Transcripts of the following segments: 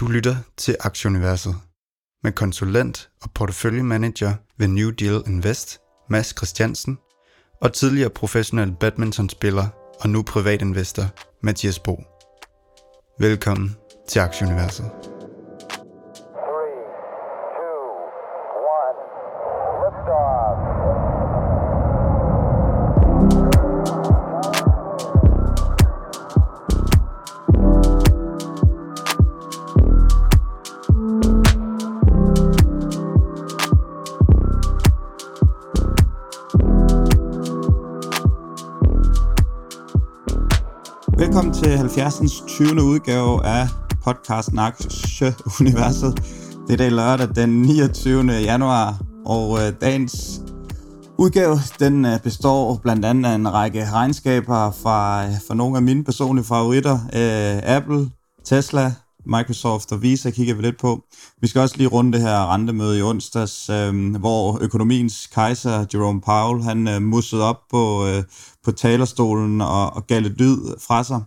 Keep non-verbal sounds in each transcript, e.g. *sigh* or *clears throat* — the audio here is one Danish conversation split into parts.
Du lytter til Aktieuniverset med konsulent og porteføljemanager ved New Deal Invest, Mads Christiansen, og tidligere professionel badmintonspiller og nu privatinvestor, Mathias Bo. Velkommen til Aktieuniverset. Til 70. 20. udgave af podcasten Aktie-universet. Det er dag lørdag den 29. januar, og øh, dagens udgave den øh, består blandt andet af en række regnskaber fra, øh, fra nogle af mine personlige favoritter. Øh, Apple, Tesla, Microsoft og Visa kigger vi lidt på. Vi skal også lige runde det her rentemøde i onsdags, øh, hvor økonomiens kejser Jerome Powell, han øh, mussede op på, øh, på talerstolen og, og gav lidt lyd fra sig.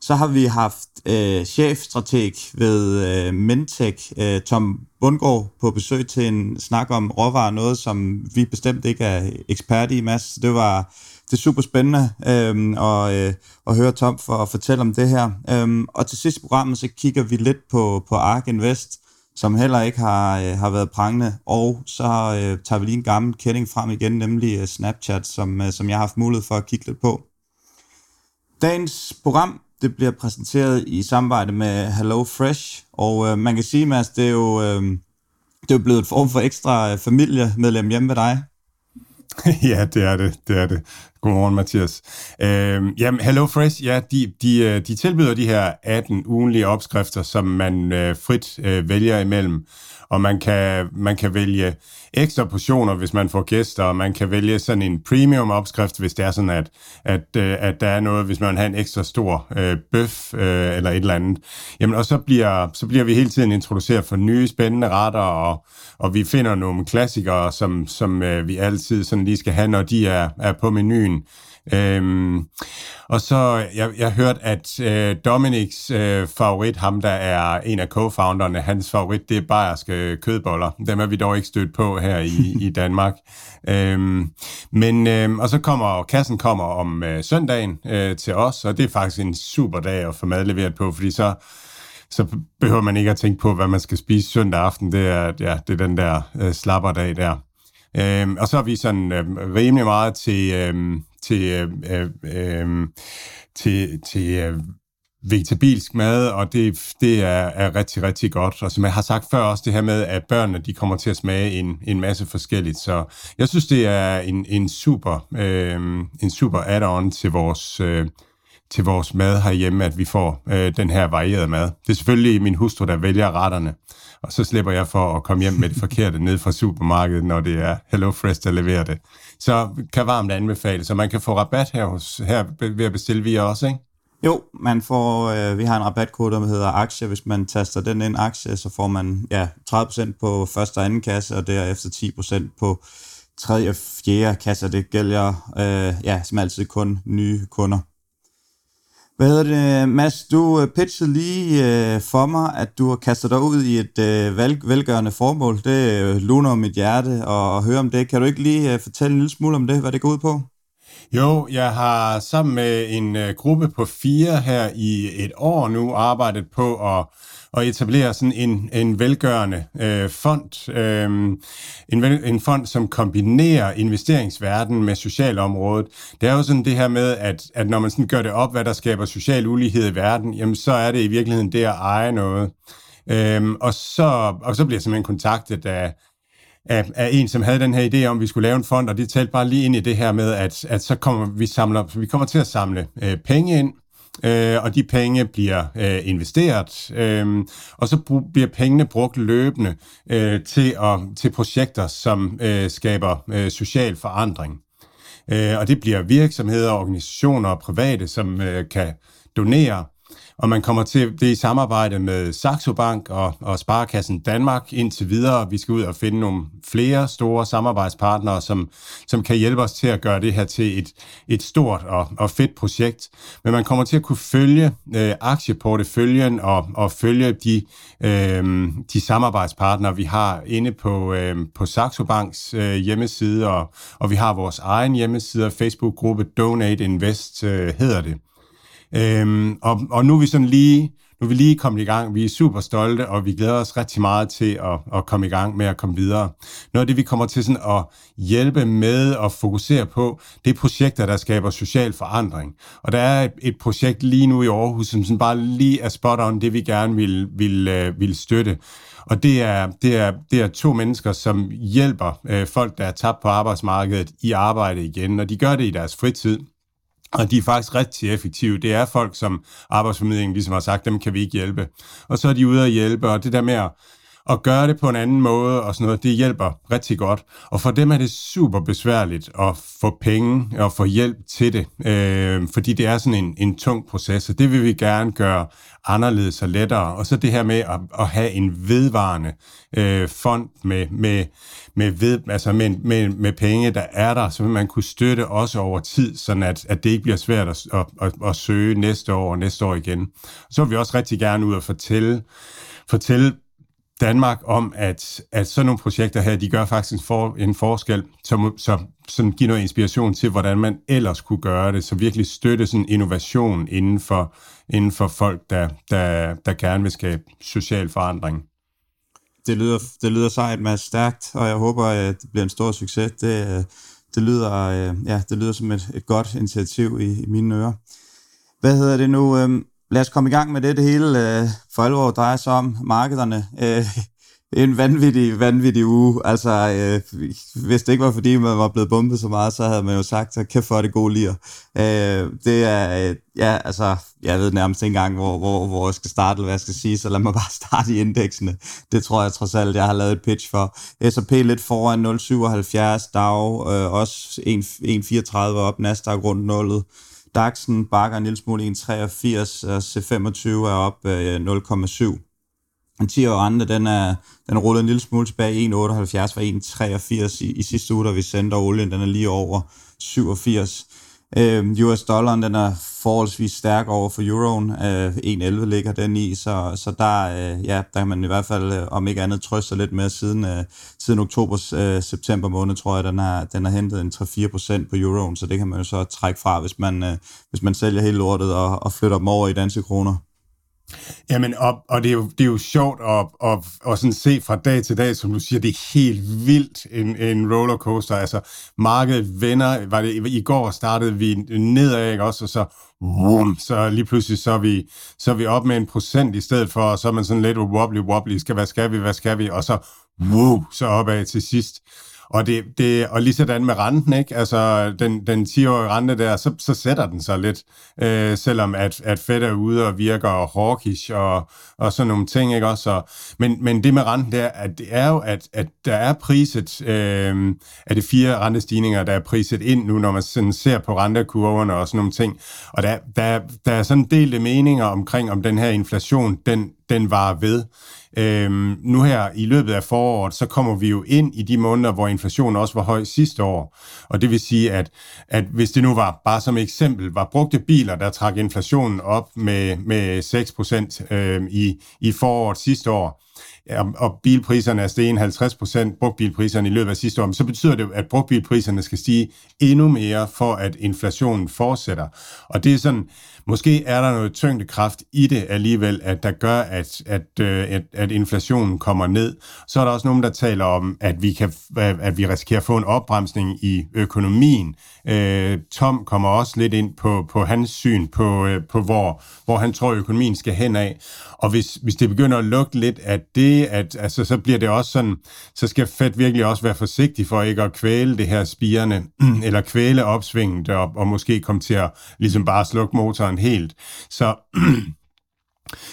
Så har vi haft øh, chefstrateg ved øh, Mentec, øh, Tom Bundgaard, på besøg til en snak om råvarer, noget som vi bestemt ikke er ekspert i, Mads. Det var det er super spændende øh, og, øh, at høre Tom for at fortælle om det her. Øh, og til sidst i programmet, så kigger vi lidt på, på Ark Invest, som heller ikke har, øh, har været prangende. Og så øh, tager vi lige en gammel kending frem igen, nemlig øh, Snapchat, som, øh, som jeg har haft mulighed for at kigge lidt på. Dagens program det bliver præsenteret i samarbejde med Hello Fresh, og øh, man kan sige, Mads, det er jo, øh, det er jo blevet et form for ekstra øh, familiemedlem hjemme ved dig. *laughs* ja, det er det, det er det. Godmorgen, Mathias. Øh, jamen, Hello Fresh, ja, de, de, øh, de tilbyder de her 18 ugenlige opskrifter, som man øh, frit øh, vælger imellem og man kan, man kan vælge ekstra portioner, hvis man får gæster, og man kan vælge sådan en premium opskrift, hvis det er sådan, at, at, øh, at der er noget, hvis man vil have en ekstra stor øh, bøf øh, eller et eller andet. Jamen, og så bliver, så bliver vi hele tiden introduceret for nye spændende retter, og, og vi finder nogle klassikere, som, som øh, vi altid sådan lige skal have, når de er, er på menuen. Øhm, og så, jeg, jeg hørte, at øh, Dominics øh, favorit, ham der er en af co-founderne, hans favorit, det er bayerske kødboller. Dem er vi dog ikke stødt på her i, i *laughs* Danmark. Øhm, men, øh, og så kommer, kassen kommer om øh, søndagen øh, til os, og det er faktisk en super dag at få mad leveret på, fordi så så behøver man ikke at tænke på, hvad man skal spise søndag aften. Det er, ja, det er den der øh, slapperdag der. Øhm, og så er vi sådan øh, rimelig meget til, øh, til, øh, øh, øh, til, til øh, vegetabilsk mad, og det, det er, er rigtig, rigtig godt. Og som jeg har sagt før også, det her med, at børnene de kommer til at smage en, en masse forskelligt. Så jeg synes, det er en, en super, øh, en super add-on til vores, øh, til vores mad herhjemme, at vi får øh, den her varierede mad. Det er selvfølgelig min hustru, der vælger retterne og så slipper jeg for at komme hjem med det forkerte ned fra supermarkedet, når det er Hello Fresh, der leverer det. Så kan varmt anbefale, så man kan få rabat her, hos, her ved at bestille via os, ikke? Jo, man får, øh, vi har en rabatkode, der hedder aktie. Hvis man taster den ind aktie, så får man ja, 30% på første og anden kasse, og derefter 10% på tredje og fjerde kasse. Det gælder øh, ja, som altid kun nye kunder. Hvad hedder det, Mads? Du øh, pitchede lige øh, for mig, at du har kastet dig ud i et øh, vel, velgørende formål. Det øh, luner mit hjerte og, og høre om det. Kan du ikke lige øh, fortælle en lille smule om det, hvad det går ud på? Jo, jeg har sammen med en øh, gruppe på fire her i et år nu arbejdet på at at etablere sådan en, en velgørende øh, fond. Øh, en, vel, en fond, som kombinerer investeringsverdenen med socialområdet. Det er jo sådan det her med, at, at når man sådan gør det op, hvad der skaber social ulighed i verden, jamen så er det i virkeligheden det at eje noget. Øh, og, så, og så bliver jeg simpelthen kontaktet af, af, af en, som havde den her idé om, at vi skulle lave en fond, og det talte bare lige ind i det her med, at, at så kommer vi samler, vi kommer til at samle øh, penge ind, øh, og de penge bliver øh, investeret, øh, og så bliver pengene brugt løbende øh, til, at, til projekter, som øh, skaber øh, social forandring. Øh, og det bliver virksomheder, organisationer og private, som øh, kan donere og man kommer til det i samarbejde med Saxo Bank og, og Sparkassen Danmark indtil videre. Vi skal ud og finde nogle flere store samarbejdspartnere, som, som kan hjælpe os til at gøre det her til et, et stort og, og fedt projekt. Men man kommer til at kunne følge øh, aktieporteføljen og, og følge de, øh, de samarbejdspartnere, vi har inde på, øh, på Saxo Banks øh, hjemmeside, og, og vi har vores egen hjemmeside og Facebook-gruppe Donate Invest øh, hedder det. Øhm, og, og nu er vi sådan lige, nu er vi lige kommet i gang. Vi er super stolte, og vi glæder os rigtig meget til at, at komme i gang med at komme videre. Noget af det, vi kommer til sådan at hjælpe med og fokusere på, det er projekter, der skaber social forandring. Og der er et, et projekt lige nu i Aarhus, som sådan bare lige er spot on det, vi gerne vil, vil, øh, vil støtte. Og det er, det, er, det er to mennesker, som hjælper øh, folk, der er tabt på arbejdsmarkedet, i arbejde igen, og de gør det i deres fritid. Og de er faktisk rigtig effektive. Det er folk, som arbejdsformidlingen ligesom har sagt, dem kan vi ikke hjælpe. Og så er de ude at hjælpe, og det der med at, at gøre det på en anden måde og sådan noget, det hjælper rigtig godt. Og for dem er det super besværligt at få penge og få hjælp til det, øh, fordi det er sådan en, en tung proces, og det vil vi gerne gøre anderledes og lettere. Og så det her med at, at have en vedvarende øh, fond med, med, med, ved, altså med, med, med penge, der er der, så vil man kunne støtte også over tid, sådan at, at det ikke bliver svært at, at, at, at søge næste år og næste år igen. Så vil vi også rigtig gerne ud og fortælle, fortælle Danmark om, at, at sådan nogle projekter her, de gør faktisk en, for, en forskel, som, som, som giver noget inspiration til, hvordan man ellers kunne gøre det, så virkelig støtte sådan innovation inden for, inden for folk, der, der, der gerne vil skabe social forandring. Det lyder, det lyder sejt, Mads, stærkt, og jeg håber, at det bliver en stor succes. Det, det, lyder, øh, ja, det lyder som et, et godt initiativ i, i mine ører. Hvad hedder det nu? Øhm, Lad os komme i gang med det. Det hele øh, for alvor drejer sig om markederne. Øh, en vanvittig, vanvittig uge. Altså, øh, hvis det ikke var fordi, man var blevet bumpet så meget, så havde man jo sagt, at kæft for det gode lir. Øh, det er, øh, ja, altså, jeg ved nærmest ikke engang, hvor, hvor, hvor jeg skal starte, eller hvad jeg skal sige, så lad mig *laughs* bare starte i indeksene. Det tror jeg trods alt, jeg har lavet et pitch for. S&P lidt foran 0,77, DAO øh, også 1,34 op, Nasdaq rundt nullet. DAX'en bakker en lille smule 1,83, og C25 er op øh, 0,7. En 10 år rente, den er, den er rullet en lille smule tilbage, 1,78 fra 1,83 i, i sidste uge, da vi sendte olien, den er lige over 87. Øh, US dollaren, den er forholdsvis stærk over for euroen. Øh, 1,11 ligger den i, så, så der, øh, ja, der kan man i hvert fald, øh, om ikke andet, trøste lidt med siden, øh, siden oktober, øh, september måned, tror jeg, den har, den har hentet en 3-4% på euroen, så det kan man jo så trække fra, hvis man, øh, hvis man sælger hele lortet og, og flytter dem over i danske kroner. Jamen, og, og det, er jo, det er jo sjovt at, at, at sådan se fra dag til dag, som du siger, det er helt vildt en, en rollercoaster. Altså, markedet vender, var det i går startede vi nedad, ikke også, og så, vum, så lige pludselig så er, vi, så er vi op med en procent i stedet for, og så er man sådan lidt wobbly wobbly, skal, hvad skal vi, hvad skal vi, og så, wow, så opad til sidst. Og, det, det, og lige sådan med renten, ikke? Altså, den, den 10-årige rente der, så, så sætter den sig lidt, øh, selvom at, at Fed er ude og virker hawkish og, og sådan nogle ting, ikke også? Men, men det med renten der, at det er jo, at, at der er priset, øh, af de fire rentestigninger, der er priset ind nu, når man sådan ser på rentekurverne og sådan nogle ting. Og der, der, der er sådan delte meninger omkring, om den her inflation, den, den var ved. Øhm, nu her i løbet af foråret, så kommer vi jo ind i de måneder, hvor inflationen også var høj sidste år. Og det vil sige, at, at hvis det nu var, bare som eksempel, var brugte biler, der trak inflationen op med, med 6% øhm, i, i foråret sidste år, og bilpriserne er steget 50 procent, brugtbilpriserne i løbet af sidste år, så betyder det, at brugtbilpriserne skal stige endnu mere, for at inflationen fortsætter. Og det er sådan, måske er der noget tyngdekraft i det alligevel, at der gør, at, at, øh, at, at inflationen kommer ned. Så er der også nogen, der taler om, at vi, kan, at vi risikerer at få en opbremsning i økonomien. Øh, Tom kommer også lidt ind på, på hans syn på, øh, på hvor, hvor han tror, økonomien skal hen af. Og hvis, hvis det begynder at lugte lidt af det, at, altså, så bliver det også sådan, så skal Fed virkelig også være forsigtig for ikke at kvæle det her spirende, *clears throat* eller kvæle opsvinget, og, og måske komme til at ligesom bare slukke motoren helt. Så *clears throat*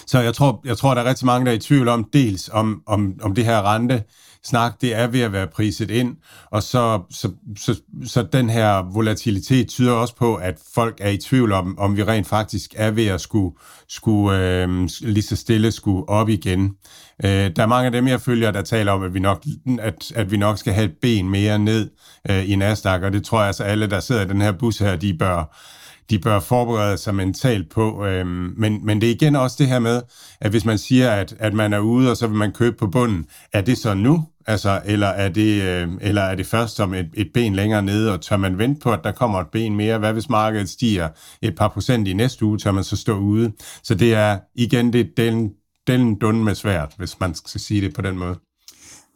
Så jeg tror, jeg tror, der er rigtig mange, der er i tvivl om, dels om, om, om det her rente, snak, det er ved at være priset ind, og så, så, så, så den her volatilitet tyder også på, at folk er i tvivl om, om vi rent faktisk er ved at skulle, skulle øh, lige så stille skulle op igen. Øh, der er mange af dem, jeg følger, der taler om, at vi nok, at, at vi nok skal have et ben mere ned øh, i Nasdaq, og det tror jeg altså alle, der sidder i den her bus her, de bør, de bør forberede sig mentalt på. Øhm, men, men det er igen også det her med, at hvis man siger, at, at man er ude, og så vil man købe på bunden, er det så nu? Altså, eller, er det, øh, eller er det først som et, et ben længere nede, og tør man vente på, at der kommer et ben mere? Hvad hvis markedet stiger et par procent i næste uge, tør man så stå ude? Så det er igen det den, den dund med svært, hvis man skal sige det på den måde.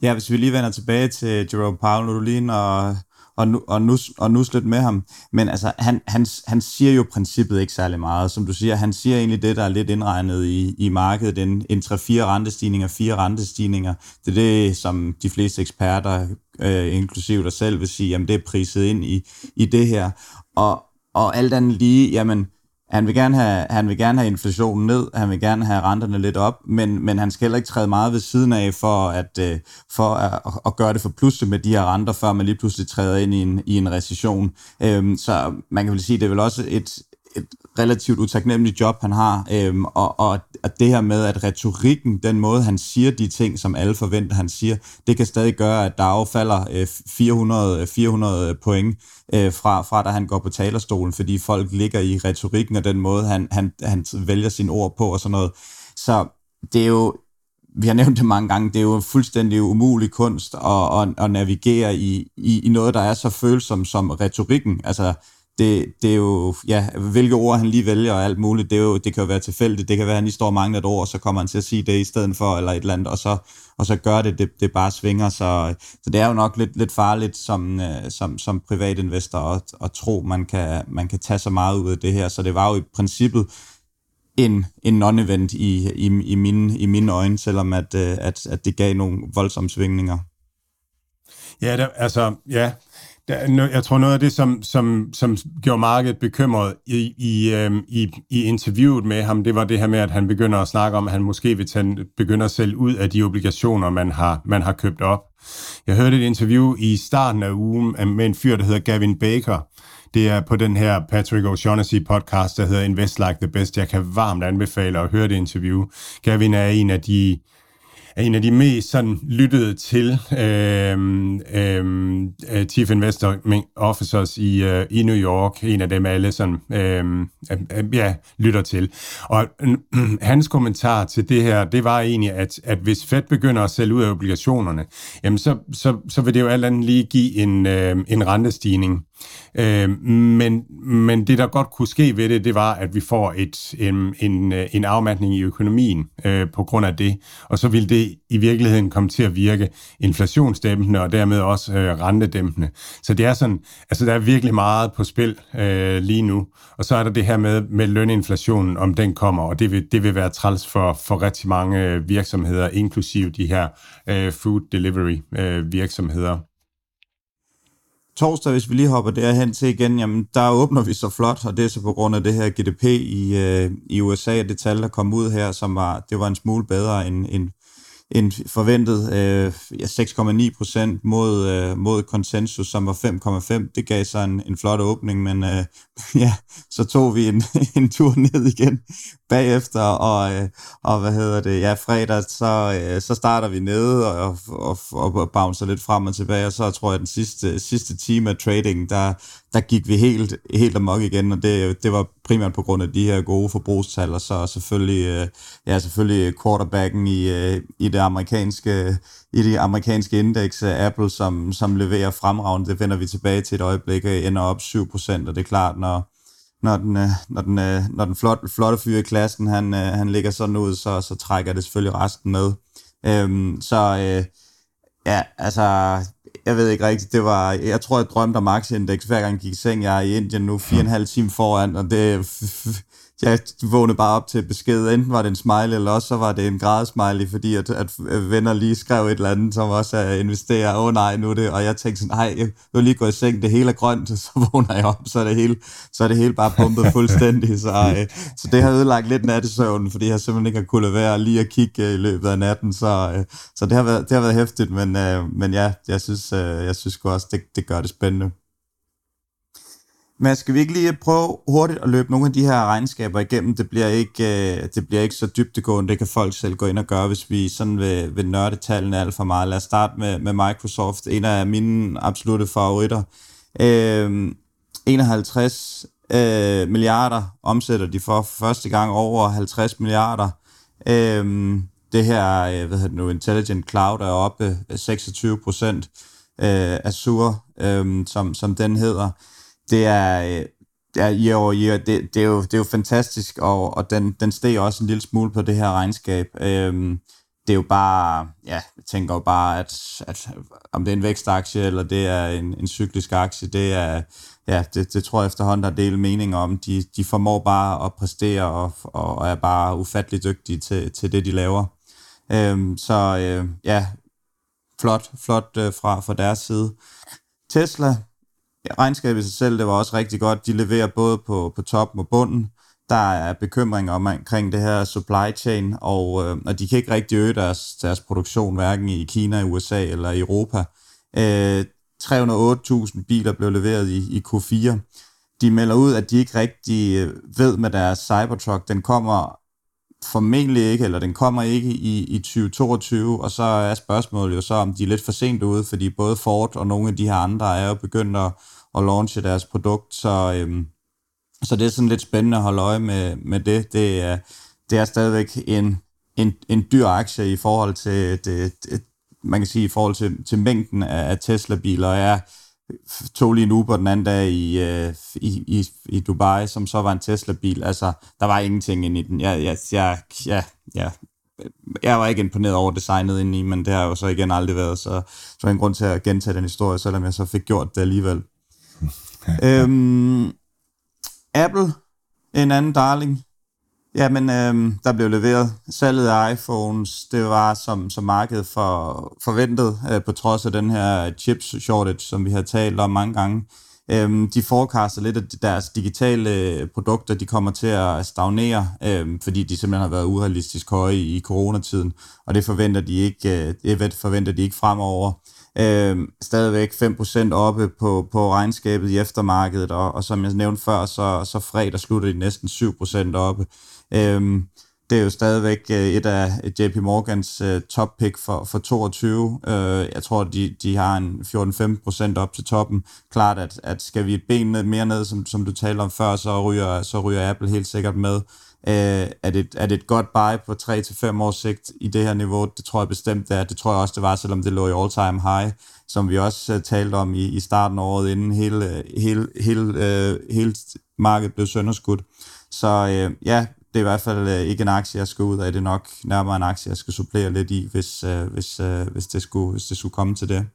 Ja, hvis vi lige vender tilbage til Jerome Powell, nu du lige og og, nu, og, nus, og nus lidt med ham. Men altså, han, han, han siger jo princippet ikke særlig meget. Som du siger, han siger egentlig det, der er lidt indregnet i, i markedet. En, en 3-4 rentestigninger, fire rentestigninger. Det er det, som de fleste eksperter, øh, inklusive dig selv, vil sige, jamen det er priset ind i, i det her. Og, og alt andet lige, jamen, han vil, gerne have, han vil gerne have inflationen ned, han vil gerne have renterne lidt op, men, men han skal heller ikke træde meget ved siden af for at, øh, for at, at gøre det for pludselig med de her renter, før man lige pludselig træder ind i en, i en recession. Øhm, så man kan vel sige, det er vel også et, et relativt utaknemmelig job, han har, øhm, og, og at det her med, at retorikken, den måde, han siger de ting, som alle forventer, han siger, det kan stadig gøre, at der affalder øh, 400, 400 øh, øh, point øh, fra, fra, da han går på talerstolen, fordi folk ligger i retorikken og den måde, han, han, han vælger sine ord på og sådan noget. Så det er jo, vi har nævnt det mange gange, det er jo en fuldstændig umulig kunst at, at, at navigere i, i, i noget, der er så følsom som retorikken. Altså, det, det er jo, ja, hvilke ord han lige vælger og alt muligt, det, er jo, det kan jo være tilfældigt, det kan være, at han lige står og mangler et ord, og så kommer han til at sige det i stedet for, eller et eller andet, og så, og så gør det, det, det bare svinger, så, så det er jo nok lidt, lidt farligt som, øh, som, som privatinvestor at, at tro, man kan, man kan tage så meget ud af det her, så det var jo i princippet en, en non-event i, i, i, mine, i mine øjne, selvom at, øh, at, at det gav nogle voldsomme svingninger. Ja, det, altså, ja, der, jeg tror noget af det, som, som, som gjorde markedet bekymret i, i, øhm, i, i interviewet med ham, det var det her med, at han begynder at snakke om, at han måske vil tage, begynder at sælge ud af de obligationer, man har, man har købt op. Jeg hørte et interview i starten af ugen med en fyr, der hedder Gavin Baker. Det er på den her Patrick O'Shaughnessy podcast, der hedder Invest Like the Best. Jeg kan varmt anbefale at høre det interview. Gavin er en af de er en af de mest sådan lyttede til øh, øh, Chief Investor Officers i, øh, i New York. En af dem alle sådan, øhm, øh, øh, ja, lytter til. Og øh, *clears throat* hans kommentar til det her, det var egentlig, at, at hvis Fed begynder at sælge ud af obligationerne, jamen så, så, så vil det jo alt andet lige give en, øh, en rentestigning. Øh, men, men det, der godt kunne ske ved det, det var, at vi får et, en, en, øh, en afmatning i økonomien øh, på grund af det, og så vil det i virkeligheden komme til at virke inflationsdæmpende og dermed også øh, rentedæmpende. Så det er sådan, altså der er virkelig meget på spil øh, lige nu, og så er der det her med, med løninflationen, om den kommer, og det vil, det vil være træls for, for rigtig mange øh, virksomheder, inklusive de her øh, food delivery øh, virksomheder torsdag, hvis vi lige hopper derhen til igen, jamen der åbner vi så flot, og det er så på grund af det her GDP i, øh, i USA, det tal, der kom ud her, som var, det var en smule bedre end, end en forventet øh, ja, 6,9 procent mod, øh, mod konsensus, som var 5,5. Det gav så en, en flot åbning, men øh, *laughs* ja, så tog vi en, en tur ned igen bagefter, og, øh, og hvad hedder det, ja, fredag, så, øh, så starter vi nede og, og, og, og bouncer lidt frem og tilbage, og så tror jeg, den sidste, sidste time af trading, der, der gik vi helt, helt amok igen, og det, det var primært på grund af de her gode forbrugstal, og så selvfølgelig, øh, ja, selvfølgelig quarterbacken i, øh, i det amerikanske i det amerikanske indeks Apple, som, som leverer fremragende. Det vender vi tilbage til et øjeblik, ender op 7%, og det er klart, når, når den, øh, når den, øh, når den flotte, flotte fyr i klassen, han, øh, han ligger sådan ud, så, så trækker det selvfølgelig resten med. Øhm, så øh, ja, altså, jeg ved ikke rigtigt, det var, jeg tror, jeg drømte om aktieindeks, hver gang jeg gik i seng. Jeg er i Indien nu fire og en halv time foran, og det, jeg vågnede bare op til besked. Enten var det en smiley, eller også så var det en smiley, fordi at, at venner lige skrev et eller andet, som også er investere. Åh oh, nej, nu er det. Og jeg tænkte sådan, nej, jeg vil lige gå i seng, det hele er grønt, *laughs* så vågner jeg op, så er det hele, så er det hele bare pumpet fuldstændig. Så, øh, så det har ødelagt lidt nattesøvnen, fordi jeg simpelthen ikke har kunnet være lige at kigge øh, i løbet af natten. Så, øh, så det, har været, det har været hæftigt, men, øh, men ja, jeg synes, øh, jeg synes også, det, det gør det spændende. Men skal vi ikke lige prøve hurtigt at løbe nogle af de her regnskaber igennem? Det bliver ikke, øh, det bliver ikke så dybtegående. Det kan folk selv gå ind og gøre, hvis vi sådan vil, vil nørde tallene alt for meget. Lad os starte med, med Microsoft. En af mine absolute favoritter. Øh, 51 øh, milliarder omsætter de for, for første gang over 50 milliarder. Øh, det her, øh, hvad hedder det nu, Intelligent Cloud er oppe øh, 26 procent. Øh, Azure, øh, som, som den hedder det er, øh, ja, jo, jo det, det, er jo, det er jo fantastisk, og, og den, den steg også en lille smule på det her regnskab. Øhm, det er jo bare, ja, jeg tænker jo bare, at, at om det er en vækstaktie, eller det er en, en cyklisk aktie, det er, ja, det, det tror jeg efterhånden, der er del mening om. De, de formår bare at præstere, og, og er bare ufattelig dygtige til, til det, de laver. Øhm, så øh, ja, flot, flot øh, fra, fra deres side. Tesla, regnskabet i sig selv, det var også rigtig godt. De leverer både på, på toppen og bunden. Der er bekymringer omkring det her supply chain, og, øh, og de kan ikke rigtig øge deres, deres produktion, hverken i Kina, USA eller Europa. Øh, 308.000 biler blev leveret i, i Q4. De melder ud, at de ikke rigtig øh, ved med deres Cybertruck. Den kommer formentlig ikke, eller den kommer ikke i, i 2022, og så er spørgsmålet jo så, om de er lidt for sent ude, fordi både Ford og nogle af de her andre er jo begyndt at, at launche deres produkt, så, øhm, så det er sådan lidt spændende at holde øje med, med det. Det er, det er stadigvæk en, en, en dyr aktie i forhold til, det, det, man kan sige, i forhold til, til mængden af Tesla-biler. Jeg tog lige en Uber den anden dag i, øh, i, i, i Dubai, som så var en Tesla-bil. Altså, der var ingenting inde i den. Jeg, jeg, jeg, jeg, jeg, jeg var ikke imponeret over designet inde i, men det har jo så igen aldrig været, så så en grund til at gentage den historie, selvom jeg så fik gjort det alligevel. *laughs* øhm, Apple, en anden darling, Jamen, øh, der blev leveret salget af iPhones. Det var som, som markedet for, forventet, øh, på trods af den her chips shortage, som vi har talt om mange gange. Øh, de forekaster lidt, at deres digitale øh, produkter de kommer til at stagnere, øh, fordi de simpelthen har været urealistisk høje i, i coronatiden, og det forventer de ikke, øh, det forventer de ikke fremover. Øh, stadigvæk 5% oppe på, på regnskabet i eftermarkedet, og, og som jeg nævnte før, så, så fredag slutter de næsten 7% oppe. Øhm, det er jo stadigvæk øh, et af øh, JP Morgans øh, top pick for, for 22. Øh, jeg tror, de, de har en 14-15% op til toppen. Klart, at, at skal vi et ben ned, mere ned, som, som du talte om før, så ryger, så ryger Apple helt sikkert med. Uh, er, det, er det et godt buy på 3-5 års sigt i det her niveau? Det tror jeg bestemt det er. Det tror jeg også, det var, selvom det lå i all-time high, som vi også uh, talte om i, i starten af året, inden hele, hele, hele, uh, hele markedet blev sønderskudt. Så øh, ja, det er i hvert fald øh, ikke en aktie, jeg skal ud af. Det er nok nærmere en aktie, jeg skal supplere lidt i, hvis, øh, hvis, øh, hvis, det, skulle, hvis det skulle komme til det.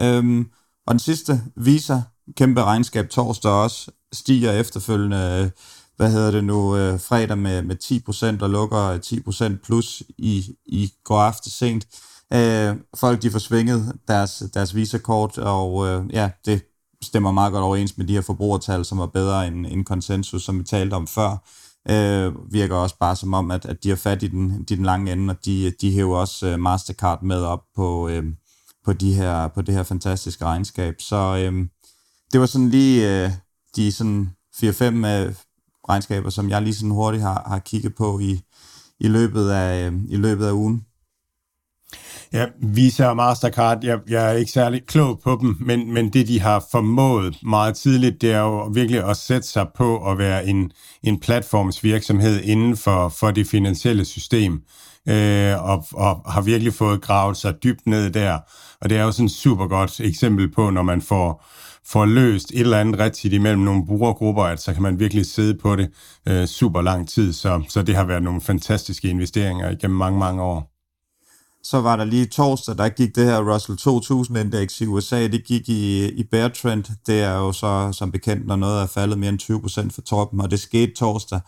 Øhm, og den sidste, Visa, kæmpe regnskab torsdag også, stiger efterfølgende, øh, hvad hedder det nu, øh, fredag med, med 10% og lukker øh, 10% plus i, i går aftes sent. Øh, folk de får svinget deres, deres visakort, og øh, ja, det stemmer meget godt overens med de her forbrugertal, som var bedre end, end konsensus, som vi talte om før øh, virker også bare som om, at, at de har fat i den, de den lange ende, og de, de hæver også øh, Mastercard med op på, øh, på, de her, på det her fantastiske regnskab. Så øh, det var sådan lige øh, de sådan 4-5 øh, regnskaber, som jeg lige sådan hurtigt har, har kigget på i, i, løbet af, øh, i løbet af ugen. Ja, Visa og Mastercard, jeg, jeg er ikke særlig klog på dem, men, men det de har formået meget tidligt, det er jo virkelig at sætte sig på at være en, en platformsvirksomhed inden for, for det finansielle system, øh, og, og har virkelig fået gravet sig dybt ned der. Og det er jo sådan et super godt eksempel på, når man får, får løst et eller andet rigtigt imellem nogle brugergrupper, at så kan man virkelig sidde på det øh, super lang tid. Så, så det har været nogle fantastiske investeringer igennem mange, mange år. Så var der lige torsdag, der gik det her Russell 2000-indeks i USA, det gik i, i bear trend. Det er jo så som bekendt, når noget er faldet mere end 20% for toppen, og det skete torsdag.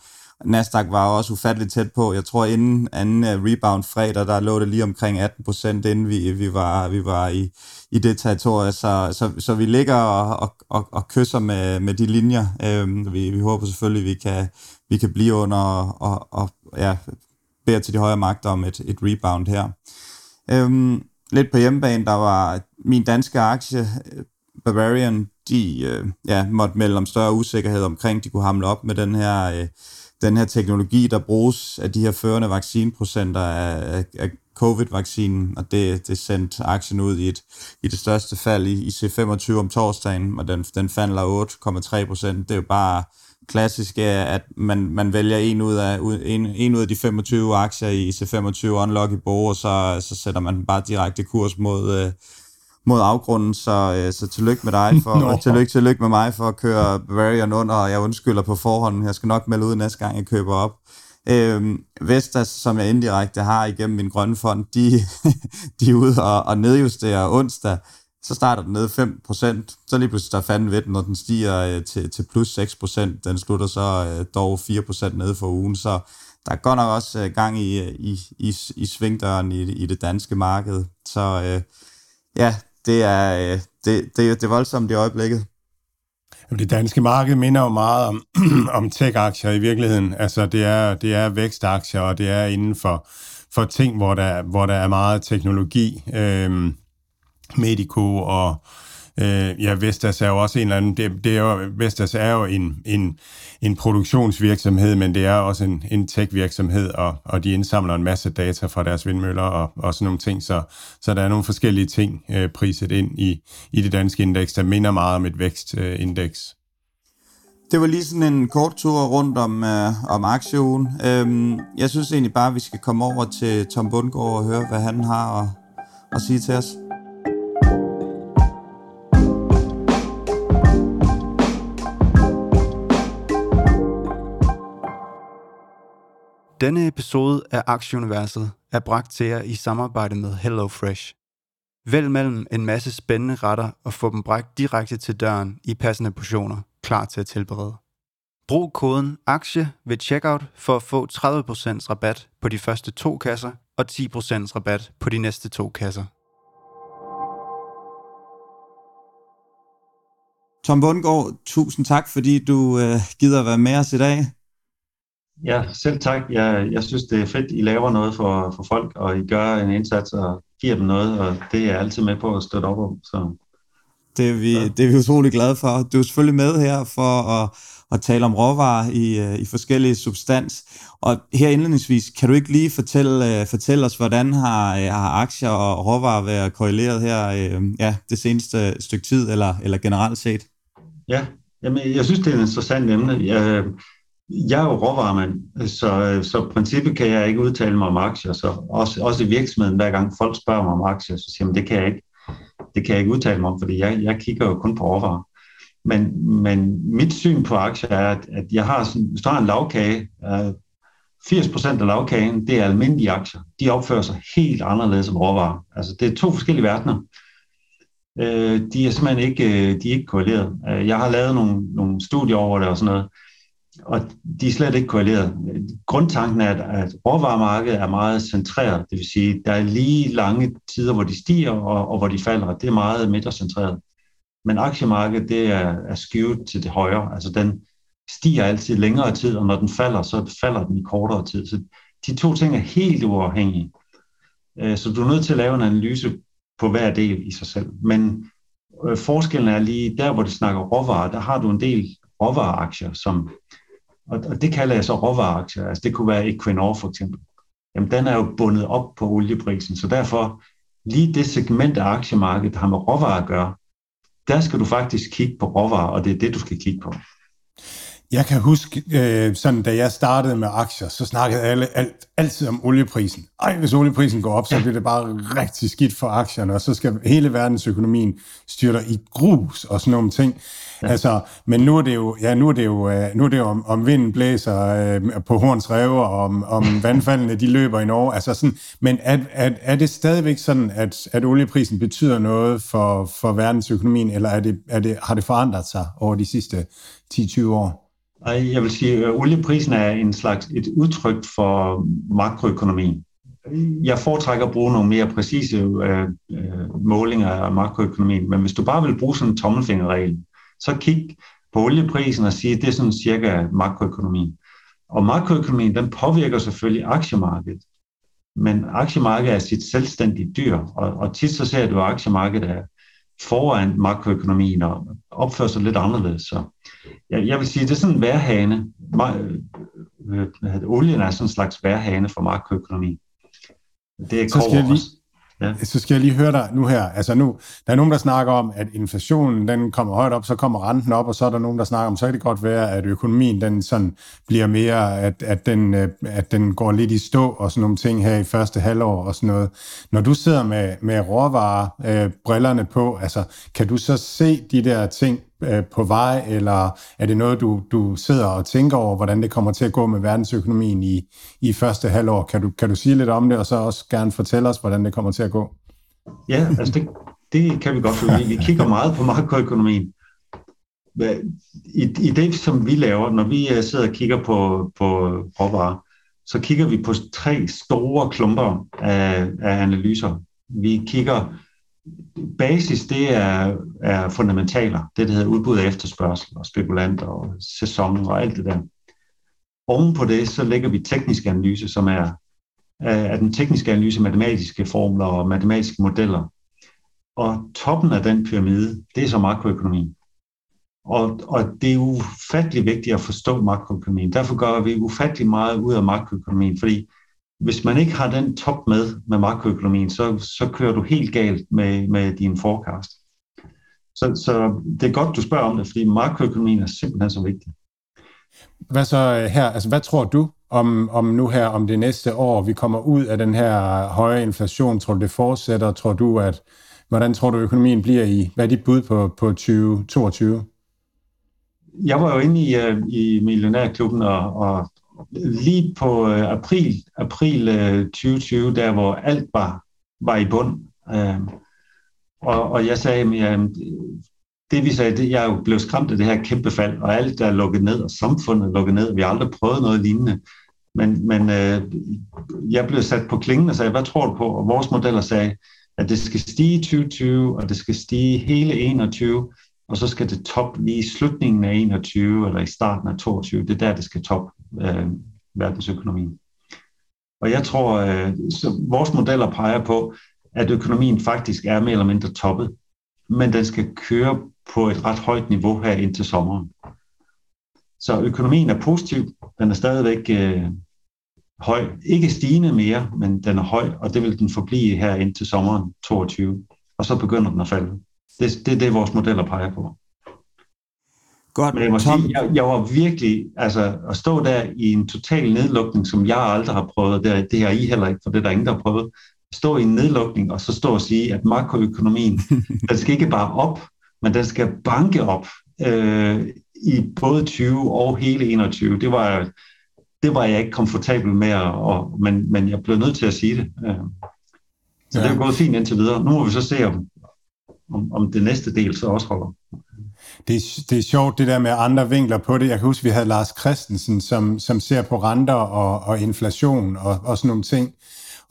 Nasdaq var også ufatteligt tæt på. Jeg tror, inden anden øh, rebound fredag, der lå det lige omkring 18 procent, inden vi, vi var, vi var i, i det territorie. Så, så, så vi ligger og, og, og kysser med, med de linjer. Øhm, vi, vi håber selvfølgelig, vi kan, vi kan blive under og, og, og ja, beder til de højere magter om et, et rebound her. Øhm, lidt på hjemmebane, der var min danske aktie, øh, Bavarian, de øh, ja, måtte melde om større usikkerhed omkring, de kunne hamle op med den her... Øh, den her teknologi, der bruges af de her førende vaccineprocenter af, af covid-vaccinen, og det, det sendte aktien ud i, et, i det største fald i, i C25 om torsdagen, og den, den faldt 8,3 procent. Det er jo bare klassisk, at man, man vælger en ud, af, en, en ud af de 25 aktier i C25 Unlock i Bo, og så, så sætter man bare direkte kurs mod, øh, mod afgrunden, så, øh, så tillykke med dig, for, *laughs* og tillykke, tillykke med mig for at køre Bavarian under, og jeg undskylder på forhånd. Jeg skal nok melde ud næste gang, jeg køber op. Øhm, Vestas, som jeg indirekte har igennem min grønne fond, de, *laughs* de er ude og, og nedjustere onsdag, så starter den ned 5%, så lige pludselig der fanden ved den, når den stiger øh, til, til plus 6%, den slutter så øh, dog 4% nede for ugen, så der er godt nok også øh, gang i, øh, i, i, i svingdøren i, i det danske marked, så øh, ja, det er, øh, det, det, det er voldsomt i øjeblikket. Det danske marked minder jo meget om, *clears throat* om tech-aktier i virkeligheden. Altså, det er, det er vækstaktier, og det er inden for, for ting, hvor der, hvor der er meget teknologi. Øhm, Medico og øh, ja, Vestas er jo også en eller anden, det, det er jo, Vestas er jo en, en, en produktionsvirksomhed, men det er også en, en tech-virksomhed, og, og de indsamler en masse data fra deres vindmøller og, og sådan nogle ting, så, så der er nogle forskellige ting øh, priset ind i, i det danske indeks, der minder meget om et vækstindeks. Det var lige sådan en kort tur rundt om, øh, om aktieugen. Øhm, jeg synes egentlig bare, at vi skal komme over til Tom Bundgaard og høre, hvad han har at, at sige til os. Denne episode af Aktieuniverset er bragt til jer i samarbejde med HelloFresh. Vælg mellem en masse spændende retter og få dem bragt direkte til døren i passende portioner, klar til at tilberede. Brug koden AKTIE ved checkout for at få 30% rabat på de første to kasser og 10% rabat på de næste to kasser. Tom Bundgaard, tusind tak, fordi du øh, gider være med os i dag. Ja, selv tak. Jeg, jeg synes, det er fedt, I laver noget for, for folk, og I gør en indsats og giver dem noget, og det er jeg altid med på at støtte op om. Så. Det er, vi, ja. det er vi utrolig glade for. Du er selvfølgelig med her for at, at tale om råvarer i, øh, i forskellige substans. Og her indledningsvis, kan du ikke lige fortælle, øh, fortælle os, hvordan har, øh, har aktier og råvarer været korreleret her ja, det seneste stykke tid, eller, eller generelt set? Ja, jamen, jeg synes, det er et interessant emne. Jeg, jeg er jo råvaremand, så, så princippet kan jeg ikke udtale mig om aktier. Så også, også i virksomheden, hver gang folk spørger mig om aktier, så siger jeg, det kan jeg ikke. Det kan jeg ikke udtale mig om, fordi jeg, jeg kigger jo kun på råvarer. Men, men mit syn på aktier er, at, at jeg har sådan, hvis du har en lavkage, øh, 80% af lavkagen, det er almindelige aktier. De opfører sig helt anderledes som råvarer. Altså, det er to forskellige verdener. Øh, de er simpelthen ikke, øh, de er ikke korreleret. Øh, jeg har lavet nogle, nogle studier over det og sådan noget, og de er slet ikke korreleret. Grundtanken er, at råvaremarkedet er meget centreret, det vil sige, der er lige lange tider, hvor de stiger og, og hvor de falder. Det er meget midtercentreret. Men aktiemarkedet, det er, er skewet til det højre. Altså den stiger altid længere tid, og når den falder, så falder den i kortere tid. Så de to ting er helt uafhængige. Øh, så du er nødt til at lave en analyse på hver del i sig selv. Men øh, forskellen er lige, der hvor det snakker råvarer, der har du en del råvareaktier, som og, og det kalder jeg så råvareaktier. Altså det kunne være Equinor for eksempel. Jamen den er jo bundet op på olieprisen, så derfor lige det segment af aktiemarkedet, der har med råvarer at gøre, der skal du faktisk kigge på råvarer, og det er det, du skal kigge på. Jeg kan huske, øh, sådan, da jeg startede med aktier, så snakkede alle alt, altid om olieprisen. Ej, hvis olieprisen går op, så bliver det bare rigtig skidt for aktierne, og så skal hele verdensøkonomien styrte i grus og sådan nogle ting. Ja. Altså, men nu er det jo, ja, nu er det jo, øh, nu er det jo om, om vinden blæser øh, på Horns Rev, og om, om *laughs* vandfaldene de løber i Norge. Altså sådan, men er, er, er det stadigvæk sådan, at, at olieprisen betyder noget for, for verdensøkonomien, eller er det, er det, har det forandret sig over de sidste 10-20 år? Jeg vil sige, at olieprisen er en slags et udtryk for makroøkonomien. Jeg foretrækker at bruge nogle mere præcise øh, øh, målinger af makroøkonomien, men hvis du bare vil bruge sådan en tommelfingerregel, så kig på olieprisen og sige, at det er sådan cirka makroøkonomien. Og makroøkonomien, den påvirker selvfølgelig aktiemarkedet, men aktiemarkedet er sit selvstændige dyr, og, og tit så ser du, at aktiemarkedet er foran makroøkonomien og opfører sig lidt anderledes. Så jeg, jeg vil sige, det er sådan en værhane. Øh, øh, olien er sådan en slags værhane for makroøkonomien. Det er så skal, jeg lige, Ja. Øh, så skal jeg lige høre dig nu her. Altså nu, der er nogen, der snakker om, at inflationen den kommer højt op, så kommer renten op, og så er der nogen, der snakker om, så kan det godt være, at økonomien den sådan bliver mere, at, at, den, øh, at den går lidt i stå og sådan nogle ting her i første halvår og sådan noget. Når du sidder med, med råvarer, øh, brillerne på, altså kan du så se de der ting Øh, på vej, eller er det noget, du, du sidder og tænker over, hvordan det kommer til at gå med verdensøkonomien i, i første halvår? Kan du, kan du sige lidt om det, og så også gerne fortælle os, hvordan det kommer til at gå? Ja, altså det, det kan vi godt, for vi kigger meget på makroøkonomien. I, I det, som vi laver, når vi øh, sidder og kigger på, på råvarer, så kigger vi på tre store klumper af, af analyser. Vi kigger basis, det er, er fundamentaler. Det, der hedder udbud og efterspørgsel og spekulanter og sæson og alt det der. Oven på det, så lægger vi teknisk analyse, som er, er den tekniske analyse, matematiske formler og matematiske modeller. Og toppen af den pyramide, det er så makroøkonomien. Og, og det er ufattelig vigtigt at forstå makroøkonomien. Derfor gør vi ufattelig meget ud af makroøkonomien, fordi hvis man ikke har den top med med makroøkonomien, så, så kører du helt galt med, med din forecast. Så, så det er godt, du spørger om det, fordi makroøkonomien er simpelthen så vigtig. Hvad så øh, her, altså hvad tror du om, om nu her, om det næste år, vi kommer ud af den her høje inflation, tror du det fortsætter, tror du at, hvordan tror du økonomien bliver i, hvad er dit bud på, på 2022? Jeg var jo inde i, uh, i Millionærklubben og, og, lige på øh, april, april øh, 2020, der hvor alt var, var i bund. Øh, og, og jeg sagde, at det vi sagde, det, jeg blev skræmt af det her kæmpe fald, og alt der er lukket ned, og samfundet er lukket ned, vi har aldrig prøvet noget lignende. Men, men øh, jeg blev sat på klingen og sagde, hvad tror du på? Og vores modeller sagde, at det skal stige i 2020, og det skal stige hele 21, og så skal det top lige i slutningen af 21 eller i starten af 22. Det er der, det skal top øh, verdensøkonomien. Og jeg tror, øh, så vores modeller peger på, at økonomien faktisk er mere eller mindre toppet, men den skal køre på et ret højt niveau her indtil sommeren. Så økonomien er positiv, den er stadigvæk øh, høj. Ikke stigende mere, men den er høj, og det vil den forblive her indtil sommeren 22. Og så begynder den at falde. Det, det er det, vores modeller peger på. Godt. Men jeg må Tom... sige, jeg, jeg var virkelig, altså at stå der i en total nedlukning, som jeg aldrig har prøvet, det, det har I heller ikke, for det er der ingen, der har prøvet, stå i en nedlukning og så stå og sige, at makroøkonomien, *laughs* den skal ikke bare op, men den skal banke op øh, i både 20 og hele 21. Det var, det var jeg ikke komfortabel med, og, men, men jeg blev nødt til at sige det. Øh. Så ja. det er gået fint indtil videre. Nu må vi så se, om, om, om det næste del så også holder. Det er, det er sjovt, det der med andre vinkler på det. Jeg kan huske, vi havde Lars Christensen, som, som ser på renter og, og inflation og, og sådan nogle ting.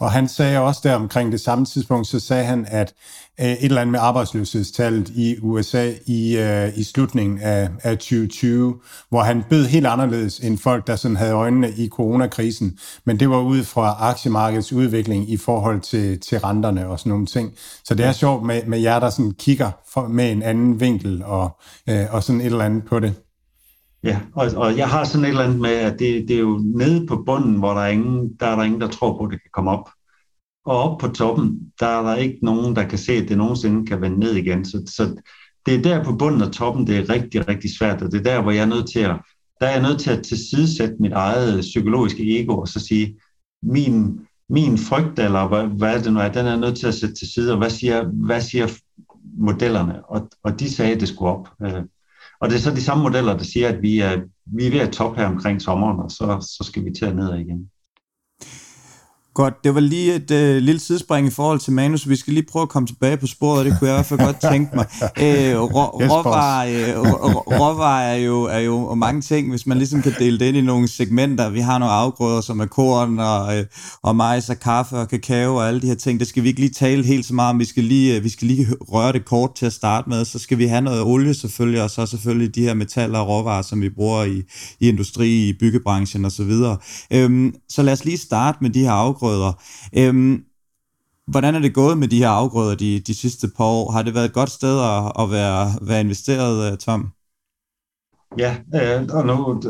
Og han sagde også der omkring det samme tidspunkt, så sagde han, at øh, et eller andet med arbejdsløshedstallet i USA i, øh, i slutningen af, af 2020, hvor han bød helt anderledes end folk, der sådan havde øjnene i coronakrisen. Men det var ud fra aktiemarkedets udvikling i forhold til, til renterne og sådan nogle ting. Så det er sjovt med, med jer, der sådan kigger for, med en anden vinkel og, øh, og sådan et eller andet på det. Ja, og, og jeg har sådan et eller andet med, at det, det er jo nede på bunden, hvor der er, ingen, der er der ingen, der tror på, at det kan komme op. Og op på toppen, der er der ikke nogen, der kan se, at det nogensinde kan vende ned igen. Så, så det er der på bunden og toppen, det er rigtig, rigtig svært, og det er der, hvor jeg er nødt til at, der er jeg nødt til at tilsidesætte mit eget psykologiske ego og så sige, min, min frygt, eller hvad, hvad det nu er, den er jeg nødt til at sætte til side, og hvad siger, hvad siger modellerne? Og, og de sagde, at det skulle op. Øh, og det er så de samme modeller, der siger, at vi er, vi er ved at toppe her omkring sommeren, og så, så skal vi til at ned igen. Godt, det var lige et øh, lille sidespring i forhold til manus. Vi skal lige prøve at komme tilbage på sporet, det kunne jeg i hvert fald godt tænke mig. Øh, rå, *laughs* yes, råvarer, øh, råvarer er, jo, er jo mange ting, hvis man ligesom kan dele det ind i nogle segmenter. Vi har nogle afgrøder, som er korn og, øh, og majs og kaffe og kakao og alle de her ting. Det skal vi ikke lige tale helt så meget om. Vi skal lige, øh, vi skal lige røre det kort til at starte med. Så skal vi have noget olie selvfølgelig, og så selvfølgelig de her metaller og råvarer, som vi bruger i, i industri, i byggebranchen osv. Så, øhm, så lad os lige starte med de her afgrøder afgrøder. Øhm, hvordan er det gået med de her afgrøder de, de sidste par år? Har det været et godt sted at, at være, være investeret, øh, Tom? Ja, øh, og nu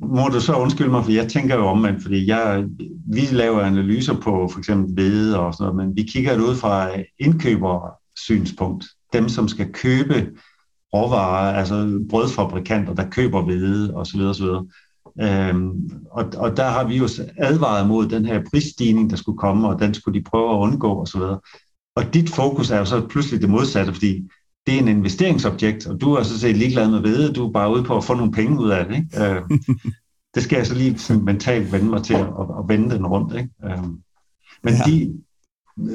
må du så undskylde mig, for jeg tænker jo omvendt, fordi jeg, vi laver analyser på for eksempel hvede og sådan noget, men vi kigger det ud fra indkøbersynspunkt. Dem, som skal købe råvarer, altså brødfabrikanter, der køber hvede osv. osv. Øhm, og, og der har vi jo advaret mod den her prisstigning, der skulle komme, og den skulle de prøve at undgå osv. Og dit fokus er jo så pludselig det modsatte, fordi det er en investeringsobjekt, og du er så set ligeglad med ved, du er bare ude på at få nogle penge ud af det. Ikke? Øh, *laughs* det skal jeg så lige sådan mentalt vende mig til at, at vende den rundt. Ikke? Øh, men ja. de,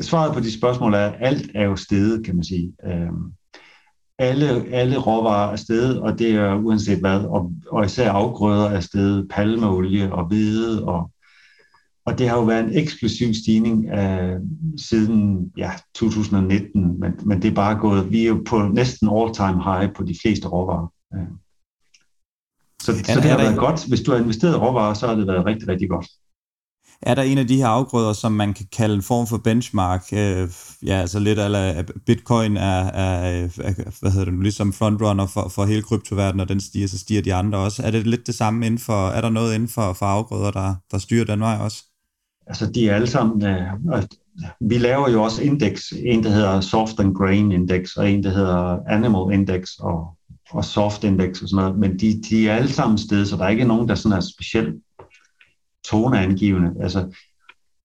svaret på de spørgsmål er, at alt er jo stedet, kan man sige. Øh, alle, alle råvarer er stedet, og det er uanset hvad, og, og især afgrøder er stedet, palmeolie og hvede, og, og det har jo været en eksklusiv stigning af, siden ja, 2019, men, men det er bare gået, vi er jo på næsten all-time high på de fleste råvarer. Ja. Så, så det har været godt. Hvis du har investeret i råvarer, så har det været rigtig, rigtig godt er der en af de her afgrøder, som man kan kalde en form for benchmark? Øh, ja, altså lidt eller bitcoin er, er, er, hvad hedder det nu, ligesom frontrunner for, for hele kryptoverdenen, og den stiger, så stiger de andre også. Er det lidt det samme inden for, er der noget inden for, for afgrøder, der, der styrer den vej også? Altså, de er alle sammen, øh, vi laver jo også index, en der hedder Soft and Grain Index, og en der hedder Animal Index, og, og Soft Index og sådan noget, men de, de er alle sammen sted, så der er ikke nogen, der sådan er specielt toneangivende. Altså,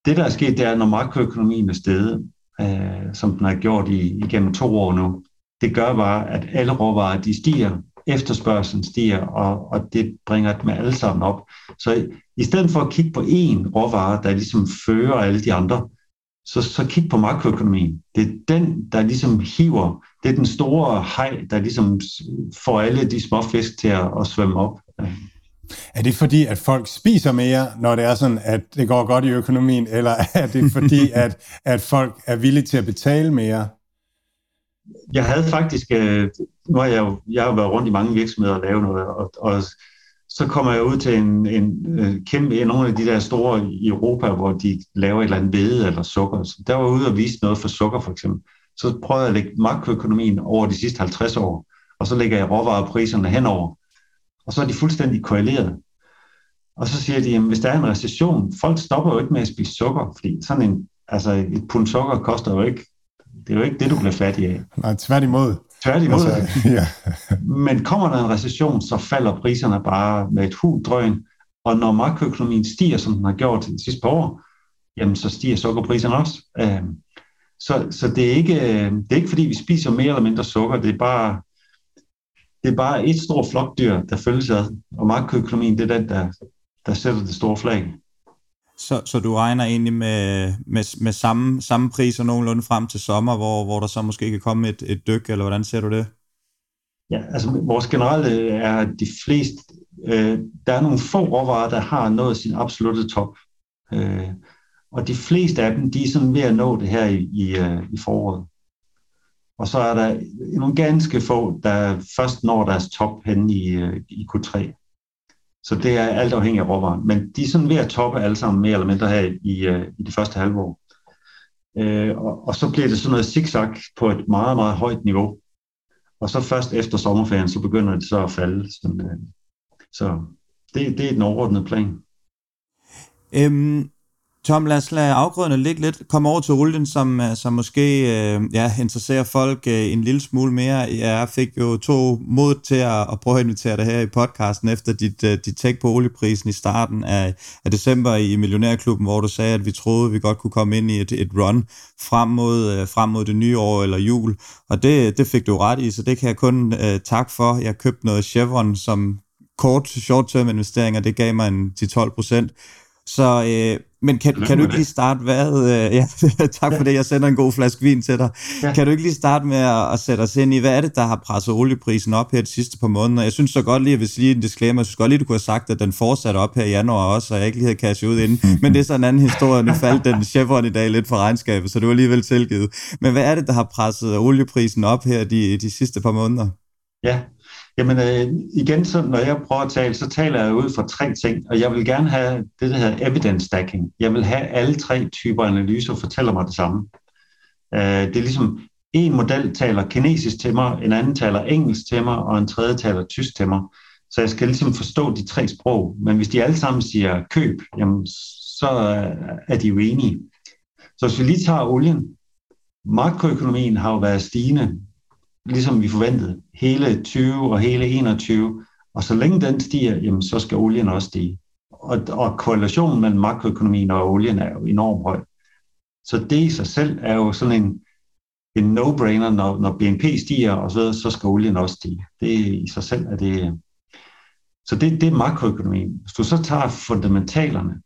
det, der er sket, det er, når makroøkonomien er stedet, øh, som den har gjort i, igennem to år nu, det gør bare, at alle råvarer, de stiger, efterspørgselen stiger, og, og det bringer dem alle sammen op. Så i, i stedet for at kigge på én råvare, der ligesom fører alle de andre, så, så kig på makroøkonomien. Det er den, der ligesom hiver, det er den store hej, der ligesom får alle de små fisk til at, at svømme op. Er det fordi, at folk spiser mere, når det er sådan, at det går godt i økonomien, eller *laughs* er det fordi, *laughs* at, at folk er villige til at betale mere? Jeg havde faktisk, øh, nu har jeg jo jeg har været rundt i mange virksomheder og lavet noget, og, og så kommer jeg ud til en, en øh, kæmpe, nogle af de der store i Europa, hvor de laver et eller andet hvede eller sukker. Så der var ude og vise noget for sukker for eksempel. Så prøvede jeg at lægge makroøkonomien over de sidste 50 år, og så lægger jeg råvarepriserne henover og så er de fuldstændig korreleret. Og så siger de, at hvis der er en recession, folk stopper jo ikke med at spise sukker, fordi sådan en, altså et pund sukker koster jo ikke, det er jo ikke det, du bliver fattig af. Nej, tværtimod. Tværtimod. Altså, *laughs* ja. Men kommer der en recession, så falder priserne bare med et hul drøn, og når makroøkonomien stiger, som den har gjort de sidste par år, jamen så stiger sukkerpriserne også. Øhm, så, så det, er ikke, det er ikke fordi, vi spiser mere eller mindre sukker, det er bare, det er bare et stort flokdyr, der følges ad, og makroøkonomien, det er den, der, der sætter det store flag. Så, så du regner egentlig med, med, med samme, samme priser nogenlunde frem til sommer, hvor, hvor der så måske kan komme et, et dyk, eller hvordan ser du det? Ja, altså vores generelle er, at de fleste, øh, der er nogle få råvarer, der har nået sin absolute top. Øh, og de fleste af dem, de er sådan ved at nå det her i, i, øh, i foråret. Og så er der nogle ganske få, der først når deres top hen i, øh, i Q3. Så det er alt afhængigt af råvaren. Men de er sådan ved at toppe alle sammen mere eller mindre her i, øh, i det første halvår. Øh, og, og så bliver det sådan noget zigzag på et meget, meget højt niveau. Og så først efter sommerferien, så begynder det så at falde. Sådan, øh, så det, det er den overordnede plan. Øhm, Tom, lad os lade afgrøderne ligge lidt. Kom over til olien, som, øh, som måske øh, ja, interesserer folk øh, en lille smule mere. Jeg fik jo to mod til at, at prøve at invitere dig her i podcasten efter dit, øh, dit take på olieprisen i starten af, af december i Millionærklubben, hvor du sagde, at vi troede, at vi godt kunne komme ind i et, et run frem mod, øh, frem mod det nye år eller jul. Og det, det fik du ret i, så det kan jeg kun øh, tak for. Jeg købte noget Chevron som kort short-term investeringer, det gav mig en 10-12 procent. Så øh, men kan, kan du ikke lige starte, hvad... Øh, *laughs* ja, tak for det, jeg sender en god flaske vin til dig. Ja. Kan du ikke lige starte med at, at sætte os ind i, hvad er det, der har presset olieprisen op her de sidste par måneder? Jeg synes så godt lige, at hvis lige en disclaimer, jeg synes godt lige, du kunne have sagt, at den fortsatte op her i januar også, og jeg ikke lige havde cashet ud inden. *laughs* Men det er så en anden historie. Nu faldt den Chevron i dag lidt for regnskabet, så det var alligevel tilgivet. Men hvad er det, der har presset olieprisen op her de, de sidste par måneder? Ja, Jamen øh, igen, så når jeg prøver at tale, så taler jeg ud fra tre ting, og jeg vil gerne have det, der hedder evidence stacking. Jeg vil have alle tre typer analyser fortæller mig det samme. Øh, det er ligesom, en model taler kinesisk til mig, en anden taler engelsk til mig, og en tredje taler tysk til mig. Så jeg skal ligesom forstå de tre sprog. Men hvis de alle sammen siger køb, jamen, så er de enige. Så hvis vi lige tager olien, makroøkonomien har jo været stigende ligesom vi forventede, hele 20 og hele 21. Og så længe den stiger, jamen, så skal olien også stige. Og, og korrelationen mellem makroøkonomien og olien er jo enormt høj. Så det i sig selv er jo sådan en, en no-brainer, når, når BNP stiger, og så, så skal olien også stige. Det i sig selv er det... Så det, det er makroøkonomien. Hvis du så tager fundamentalerne,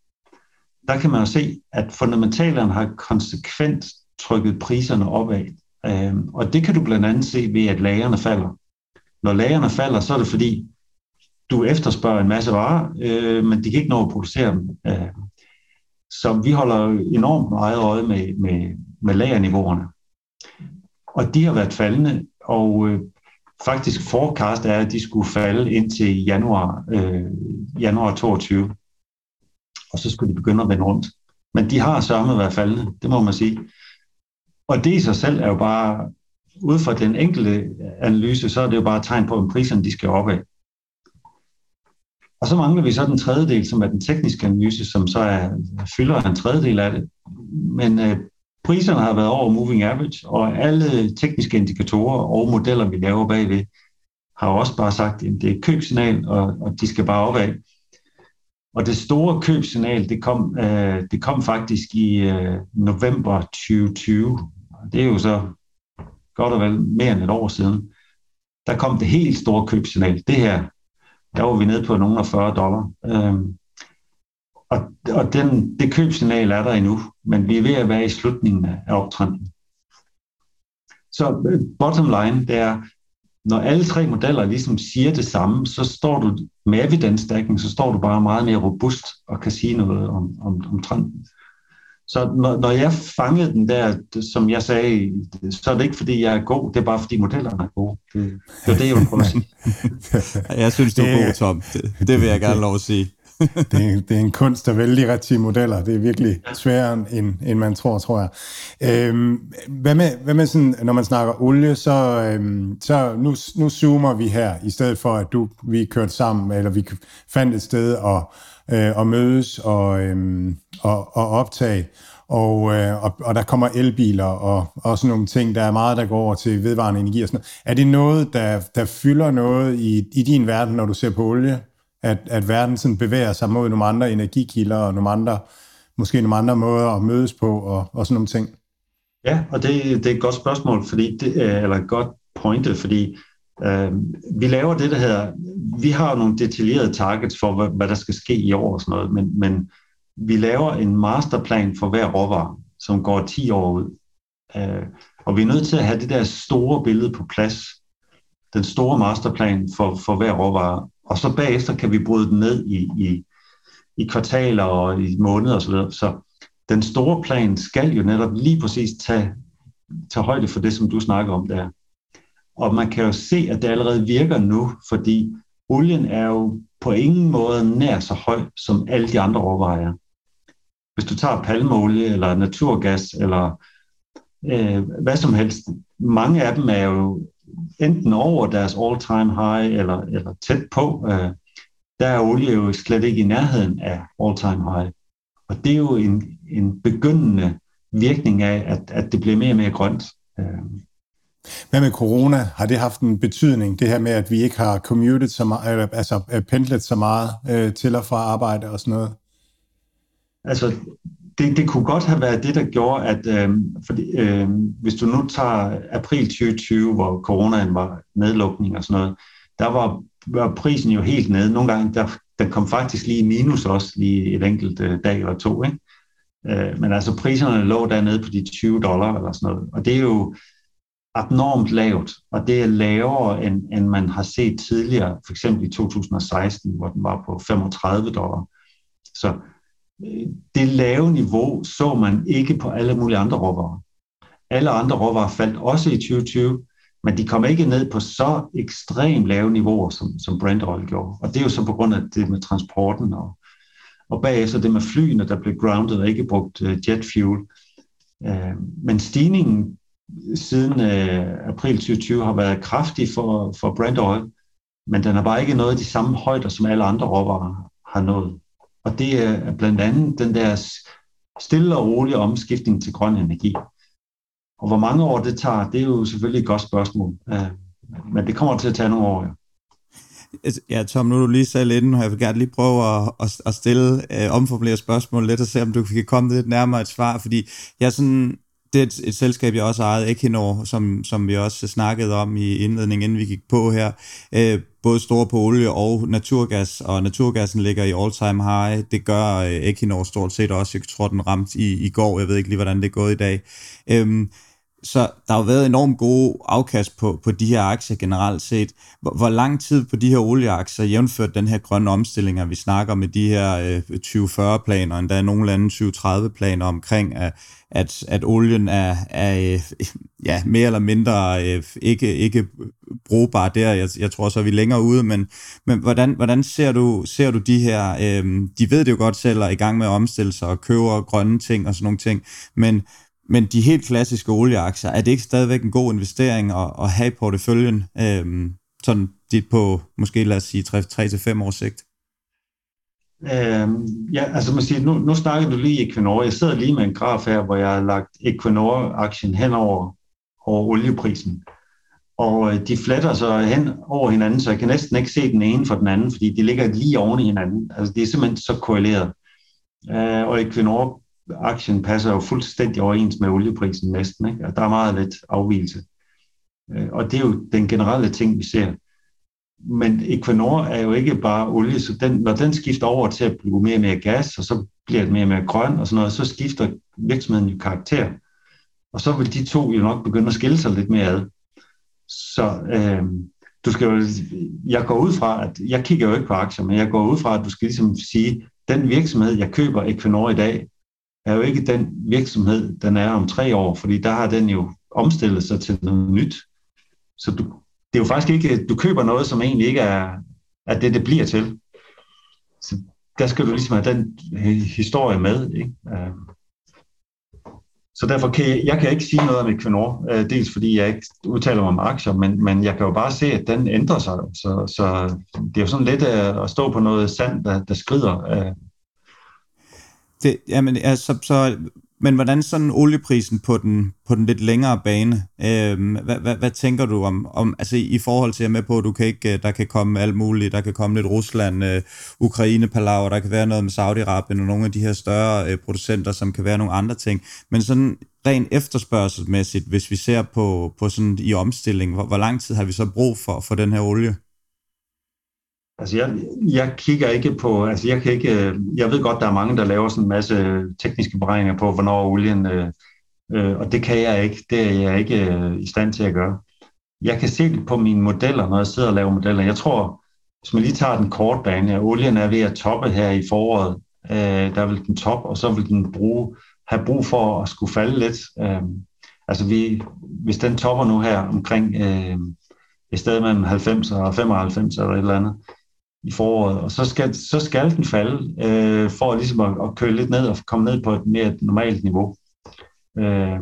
der kan man jo se, at fundamentalerne har konsekvent trykket priserne opad. Øh, og det kan du blandt andet se ved, at lagerne falder. Når lagerne falder, så er det fordi, du efterspørger en masse varer, øh, men de kan ikke nå at producere dem. Øh, så vi holder enormt meget øje med, med, med lagerniveauerne. Og de har været faldende, og øh, faktisk forecast er, at de skulle falde indtil januar, øh, januar 22. Og så skulle de begynde at vende rundt. Men de har sørme været faldende, det må man sige. Og det i sig selv er jo bare, ud fra den enkelte analyse, så er det jo bare et tegn på, at priserne de skal opad. Og så mangler vi så den tredje del, som er den tekniske analyse, som så er, fylder en tredjedel af det. Men øh, priserne har været over moving average, og alle tekniske indikatorer og modeller, vi laver bagved, har også bare sagt, at det er et købsignal, og, og de skal bare opad. Og det store købsignal, det kom, øh, det kom faktisk i øh, november 2020. Det er jo så godt og vel mere end et år siden. Der kom det helt store købsignal. Det her, der var vi nede på nogle af 40 dollar. Øhm, og og den, det købsignal er der endnu, men vi er ved at være i slutningen af optrenden. Så øh, bottom line, det er, når alle tre modeller ligesom siger det samme, så står du med evidence stacking, så står du bare meget mere robust og kan sige noget om, om, om trenden. Så når, når jeg fangede den der, som jeg sagde, så er det ikke fordi, jeg er god, det er bare fordi modellerne er gode. Det, det er det, jeg vil prøve at sige. *laughs* jeg synes, du er god, Tom. Det, det vil jeg gerne lov at sige. *laughs* det, er, det er en kunst at vælge de rigtige modeller. Det er virkelig sværere, end, end man tror, tror jeg. Øhm, hvad med, hvad med sådan, når man snakker olie, så, øhm, så nu, nu zoomer vi her, i stedet for at du, vi kørte sammen, eller vi fandt et sted og, øh, og mødes og, øhm, og, og optage. Og, øh, og, og der kommer elbiler og, og sådan nogle ting. Der er meget, der går over til vedvarende energi og sådan noget. Er det noget, der, der fylder noget i, i din verden, når du ser på olie? at, at verden sådan bevæger sig mod nogle andre energikilder og nogle andre, måske nogle andre måder at mødes på og, og sådan nogle ting? Ja, og det, det er et godt spørgsmål, fordi det, øh, eller et godt pointe, fordi øh, vi laver det, der hedder, vi har nogle detaljerede targets for, hvad, hvad der skal ske i år og sådan noget, men, men vi laver en masterplan for hver råvare, som går 10 år ud. Øh, og vi er nødt til at have det der store billede på plads, den store masterplan for, for hver råvare og så bagefter kan vi bryde den ned i, i, i kvartaler og i måneder osv. Så, så den store plan skal jo netop lige præcis tage, tage højde for det, som du snakker om der. Og man kan jo se, at det allerede virker nu, fordi olien er jo på ingen måde nær så høj som alle de andre råvarer. Hvis du tager palmeolie eller naturgas eller øh, hvad som helst, mange af dem er jo enten over deres all-time high eller, eller tæt på. Øh, der er olie jo slet ikke i nærheden af all-time high. Og det er jo en, en begyndende virkning af, at, at det bliver mere og mere grønt. Øh, hvad med corona? Har det haft en betydning, det her med, at vi ikke har commuted så meget, altså øh, pendlet så meget øh, til og fra arbejde og sådan noget? Altså, det, det kunne godt have været det, der gjorde, at øh, fordi, øh, hvis du nu tager april 2020, hvor coronaen var nedlukning og sådan noget, der var, var prisen jo helt nede. Nogle gange, der, den kom faktisk lige i minus også, lige et enkelt øh, dag eller to. Ikke? Øh, men altså priserne lå dernede på de 20 dollar eller sådan noget. Og det er jo abnormt lavt, og det er lavere, end, end man har set tidligere, for eksempel i 2016, hvor den var på 35 dollar. Så øh, det lave niveau så man ikke på alle mulige andre råvarer. Alle andre råvarer faldt også i 2020, men de kom ikke ned på så ekstremt lave niveauer, som, som Brent Oil gjorde. Og det er jo så på grund af det med transporten, og, og bagefter det med flyene, der blev grounded og ikke brugt øh, jet fuel. Øh, men stigningen siden øh, april 2020 har været kraftig for, for Brent Oil, men den har bare ikke nået de samme højder, som alle andre råvarer har nået. Og det er blandt andet den der stille og rolige omskiftning til grøn energi. Og hvor mange år det tager, det er jo selvfølgelig et godt spørgsmål. Øh, men det kommer til at tage nogle år, ja. Altså, ja, Tom, nu er du lige selv inde, og jeg vil gerne lige prøve at, at, at stille øh, omformulere spørgsmål lidt, og se om du kan komme lidt nærmere et svar, fordi jeg sådan, det er et, et selskab, jeg også ejede, Equinor, som, som vi også snakkede om i indledningen, inden vi gik på her. Øh, både store på olie og naturgas, og naturgassen ligger i all-time high. Det gør øh, Equinor stort set også. Jeg tror, den ramte i, i går. Jeg ved ikke lige, hvordan det er gået i dag. Øh, så der har jo været enormt gode afkast på, på de her aktier generelt set. Hvor, hvor lang tid på de her olieaktier, jævnført den her grønne omstilling, vi snakker med de her øh, 2040-planer, endda nogle lande 2030-planer omkring, at, at, at olien er, er øh, ja, mere eller mindre øh, ikke, ikke brugbar der. Jeg, jeg tror så, er vi længere ude, men, men hvordan, hvordan ser, du, ser du de her, øh, de ved det jo godt selv, og er i gang med at omstille sig og køber grønne ting og sådan nogle ting, men men de helt klassiske olieaktier, er det ikke stadigvæk en god investering at, at have i porteføljen, øhm, sådan dit på måske lad os sige 3-5 års sigt? Øhm, ja, altså man siger, nu, nu snakker du lige Equinor. Jeg sidder lige med en graf her, hvor jeg har lagt Equinor-aktien hen over, over olieprisen. Og øh, de fletter så hen over hinanden, så jeg kan næsten ikke se den ene for den anden, fordi de ligger lige oven i hinanden. Altså det er simpelthen så korreleret. Øh, og Equinor aktien passer jo fuldstændig overens med olieprisen næsten. Ikke? Og der er meget lidt afvielse. Øh, og det er jo den generelle ting, vi ser. Men Equinor er jo ikke bare olie, så den, når den skifter over til at blive mere og mere gas, og så bliver det mere og mere grøn og sådan noget, så skifter virksomheden jo karakter. Og så vil de to jo nok begynde at skille sig lidt mere ad. Så øh, du skal jo, jeg går ud fra, at jeg kigger jo ikke på aktier, men jeg går ud fra, at du skal ligesom sige, den virksomhed, jeg køber Equinor i dag, er jo ikke den virksomhed, den er om tre år, fordi der har den jo omstillet sig til noget nyt. Så du, det er jo faktisk ikke, du køber noget, som egentlig ikke er, er det, det bliver til. Så der skal du ligesom have den historie med. Ikke? Øhm. Så derfor kan jeg, jeg kan ikke sige noget om Equinor, øh, dels fordi jeg ikke udtaler mig om aktier, men, men jeg kan jo bare se, at den ændrer sig. Så, så det er jo sådan lidt øh, at stå på noget sand, der, der skrider. Øh. Det, jamen, altså, så, men hvordan sådan olieprisen på den, på den lidt længere bane, øh, hvad, hvad, hvad tænker du om, om, altså i forhold til at med på, at du kan ikke, øh, der kan komme alt muligt, der kan komme lidt Rusland, øh, Ukraine, Palau, der kan være noget med Saudi-Arabien og nogle af de her større øh, producenter, som kan være nogle andre ting, men sådan rent efterspørgselsmæssigt, hvis vi ser på, på sådan i omstilling, hvor, hvor lang tid har vi så brug for, for den her olie? Altså jeg, jeg kigger ikke på, altså jeg kan ikke, øh, jeg ved godt, der er mange, der laver sådan en masse øh, tekniske beregninger på, hvornår olien, øh, øh, og det kan jeg ikke, det er jeg ikke øh, i stand til at gøre. Jeg kan se det på mine modeller, når jeg sidder og laver modeller. Jeg tror, hvis man lige tager den korte bane, at olien er ved at toppe her i foråret, øh, der vil den top, og så vil den bruge, have brug for at skulle falde lidt. Øh, altså vi, hvis den topper nu her omkring øh, et sted mellem 90 og 95 eller et eller andet, i foråret, og så skal, så skal den falde øh, for ligesom at, at køre lidt ned og komme ned på et mere normalt niveau. Øh,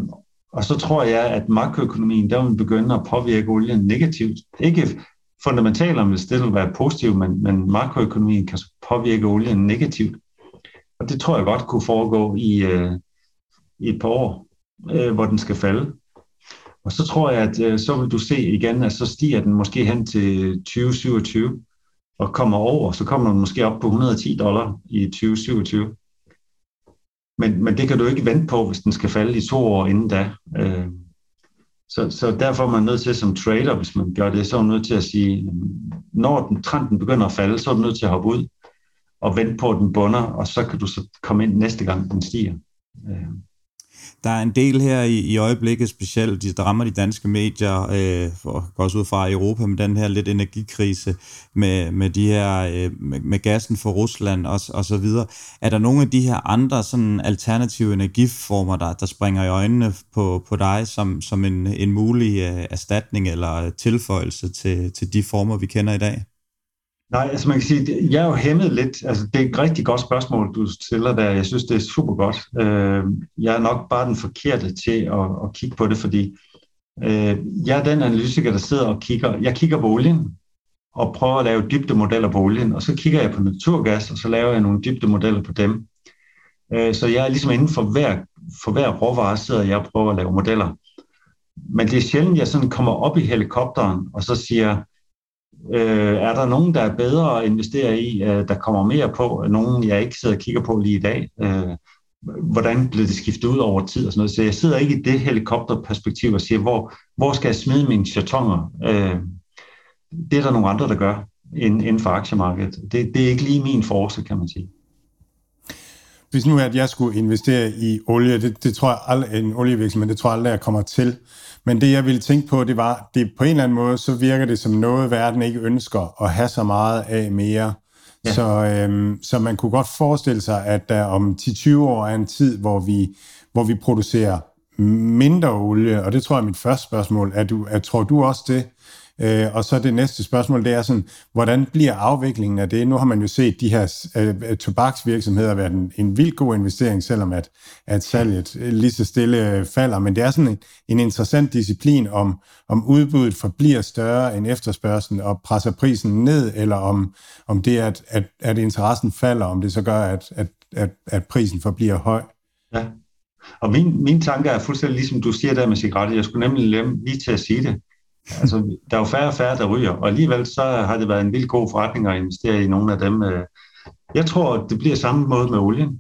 og så tror jeg, at makroøkonomien der vil begynde at påvirke olien negativt. Ikke fundamentalt om det vil være positivt, men, men makroøkonomien kan påvirke olien negativt. Og det tror jeg godt kunne foregå i, øh, i et par år, øh, hvor den skal falde. Og så tror jeg, at øh, så vil du se igen, at så stiger den måske hen til 2027 og kommer over, så kommer den måske op på 110 dollar i 2027. Men, men det kan du ikke vente på, hvis den skal falde i to år inden da. Øh, så, så derfor er man nødt til som trader, hvis man gør det, så er man nødt til at sige, når den, trenden begynder at falde, så er du nødt til at hoppe ud og vente på, at den bunder, og så kan du så komme ind næste gang, den stiger. Øh. Der er en del her i, i øjeblikket, specielt, de, der rammer de danske medier, øh, for, også ud fra Europa, med den her lidt energikrise, med, med de her, øh, med, med gassen fra Rusland og, og så videre. Er der nogle af de her andre sådan alternative energiformer, der, der springer i øjnene på, på dig, som, som en, en mulig øh, erstatning eller tilføjelse til, til de former, vi kender i dag? Nej, altså man kan sige, jeg er jo hæmmet lidt. Altså det er et rigtig godt spørgsmål, du stiller der. Jeg synes, det er super godt. Øh, jeg er nok bare den forkerte til at, at kigge på det, fordi øh, jeg er den analytiker, der sidder og kigger. Jeg kigger på olien og prøver at lave dybdemodeller på olien, og så kigger jeg på naturgas, og så laver jeg nogle dybdemodeller på dem. Øh, så jeg er ligesom inden for hver, for hver råvare sidder jeg og prøver at lave modeller. Men det er sjældent, jeg sådan kommer op i helikopteren, og så siger, Øh, er der nogen, der er bedre at investere i, øh, der kommer mere på? Nogen, jeg ikke sidder og kigger på lige i dag? Øh, hvordan bliver det skiftet ud over tid og sådan noget? Så jeg sidder ikke i det helikopterperspektiv og siger, hvor, hvor skal jeg smide mine chatonger? Øh, det er der nogle andre, der gør inden for aktiemarkedet. Det, det er ikke lige min force, kan man sige. Hvis nu at jeg skulle investere i olie, det, det tror jeg aldrig, en olievirksomhed, det tror jeg aldrig, jeg kommer til. Men det, jeg ville tænke på, det var, det på en eller anden måde, så virker det som noget, verden ikke ønsker at have så meget af mere. Ja. Så, øhm, så man kunne godt forestille sig, at der om 10-20 år er en tid, hvor vi, hvor vi producerer mindre olie, og det tror jeg er mit første spørgsmål. Er du, er, tror du også det? Øh, og så det næste spørgsmål, det er sådan, hvordan bliver afviklingen af det? Nu har man jo set de her øh, øh tobaksvirksomheder være en, en vild god investering, selvom at, at salget lige så stille øh, falder. Men det er sådan en, en interessant disciplin, om, om udbuddet forbliver større end efterspørgselen og presser prisen ned, eller om, om det, at, at, at interessen falder, om det så gør, at, at, at, at prisen forbliver høj. Ja, og min, min tanke er fuldstændig ligesom du siger der med cigaretter. Jeg skulle nemlig lige til at sige det. Altså, der er jo færre og færre, der ryger, og alligevel så har det været en vildt god forretning at investere i nogle af dem. Øh. Jeg tror, det bliver samme måde med olien.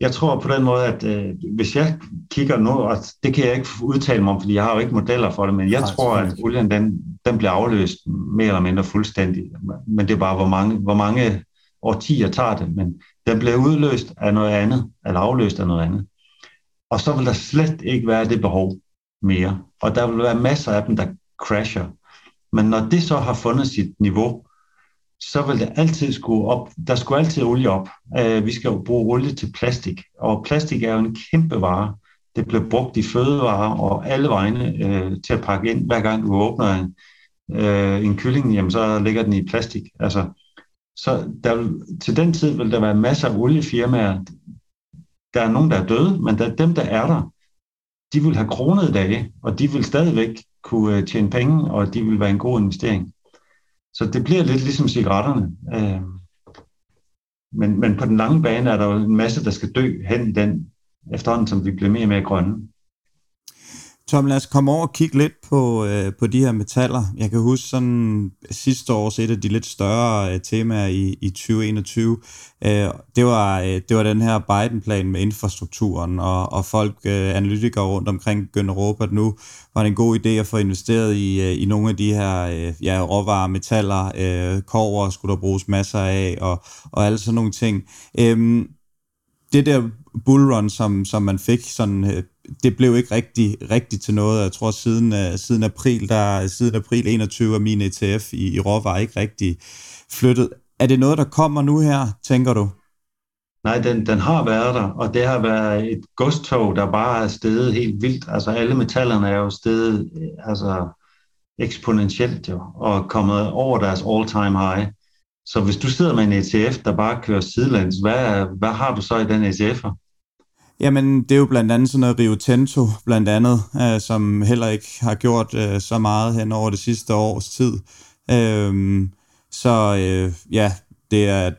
Jeg tror på den måde, at øh, hvis jeg kigger nu, og det kan jeg ikke udtale mig om, fordi jeg har jo ikke modeller for det, men jeg Nej, tror, at olien den, den bliver afløst mere eller mindre fuldstændig. Men det er bare, hvor mange, hvor mange årtier tager det, men den bliver udløst af noget andet, eller afløst af noget andet. Og så vil der slet ikke være det behov mere. Og der vil være masser af dem, der crasher. Men når det så har fundet sit niveau, så vil det altid skulle op. Der skulle altid olie op. Uh, vi skal jo bruge olie til plastik, og plastik er jo en kæmpe vare. Det bliver brugt i fødevarer og alle vegne øh, til at pakke ind. Hver gang du åbner en, øh, en kylling, jamen, så ligger den i plastik. Altså, så der, til den tid vil der være masser af oliefirmaer. Der er nogen, der er døde, men der, dem, der er der, de vil have kronede dage, og de vil stadigvæk kunne øh, tjene penge, og de vil være en god investering. Så det bliver lidt ligesom cigaretterne. Øh, men, men på den lange bane er der jo en masse, der skal dø hen i den, efterhånden som vi bliver mere og mere grønne. Tom, lad os komme over og kigge lidt på, øh, på de her metaller. Jeg kan huske sådan sidste års et af de lidt større øh, temaer i, i 2021, øh, det, var, øh, det var den her Biden-plan med infrastrukturen, og, og folk, øh, analytikere rundt omkring, begynder at råbe, at nu var det en god idé at få investeret i, øh, i nogle af de her øh, ja, råvarer, metaller, øh, kover skulle der bruges masser af, og, og alle sådan nogle ting. Øh, det der bullrun, som, som man fik sådan øh, det blev ikke rigtig, rigtig til noget. Jeg tror, siden, uh, siden, april, der, siden april 21 er min ETF i, i råvarer ikke rigtig flyttet. Er det noget, der kommer nu her, tænker du? Nej, den, den har været der, og det har været et godstog, der bare er steget helt vildt. Altså alle metallerne er jo steget øh, altså, eksponentielt jo, og kommet over deres all-time high. Så hvis du sidder med en ETF, der bare kører sidelæns, hvad, hvad har du så i den ETF'er? Jamen, det er jo blandt andet sådan noget Rio Tinto, blandt andet, øh, som heller ikke har gjort øh, så meget hen over det sidste års tid. Øh, så øh, ja, det er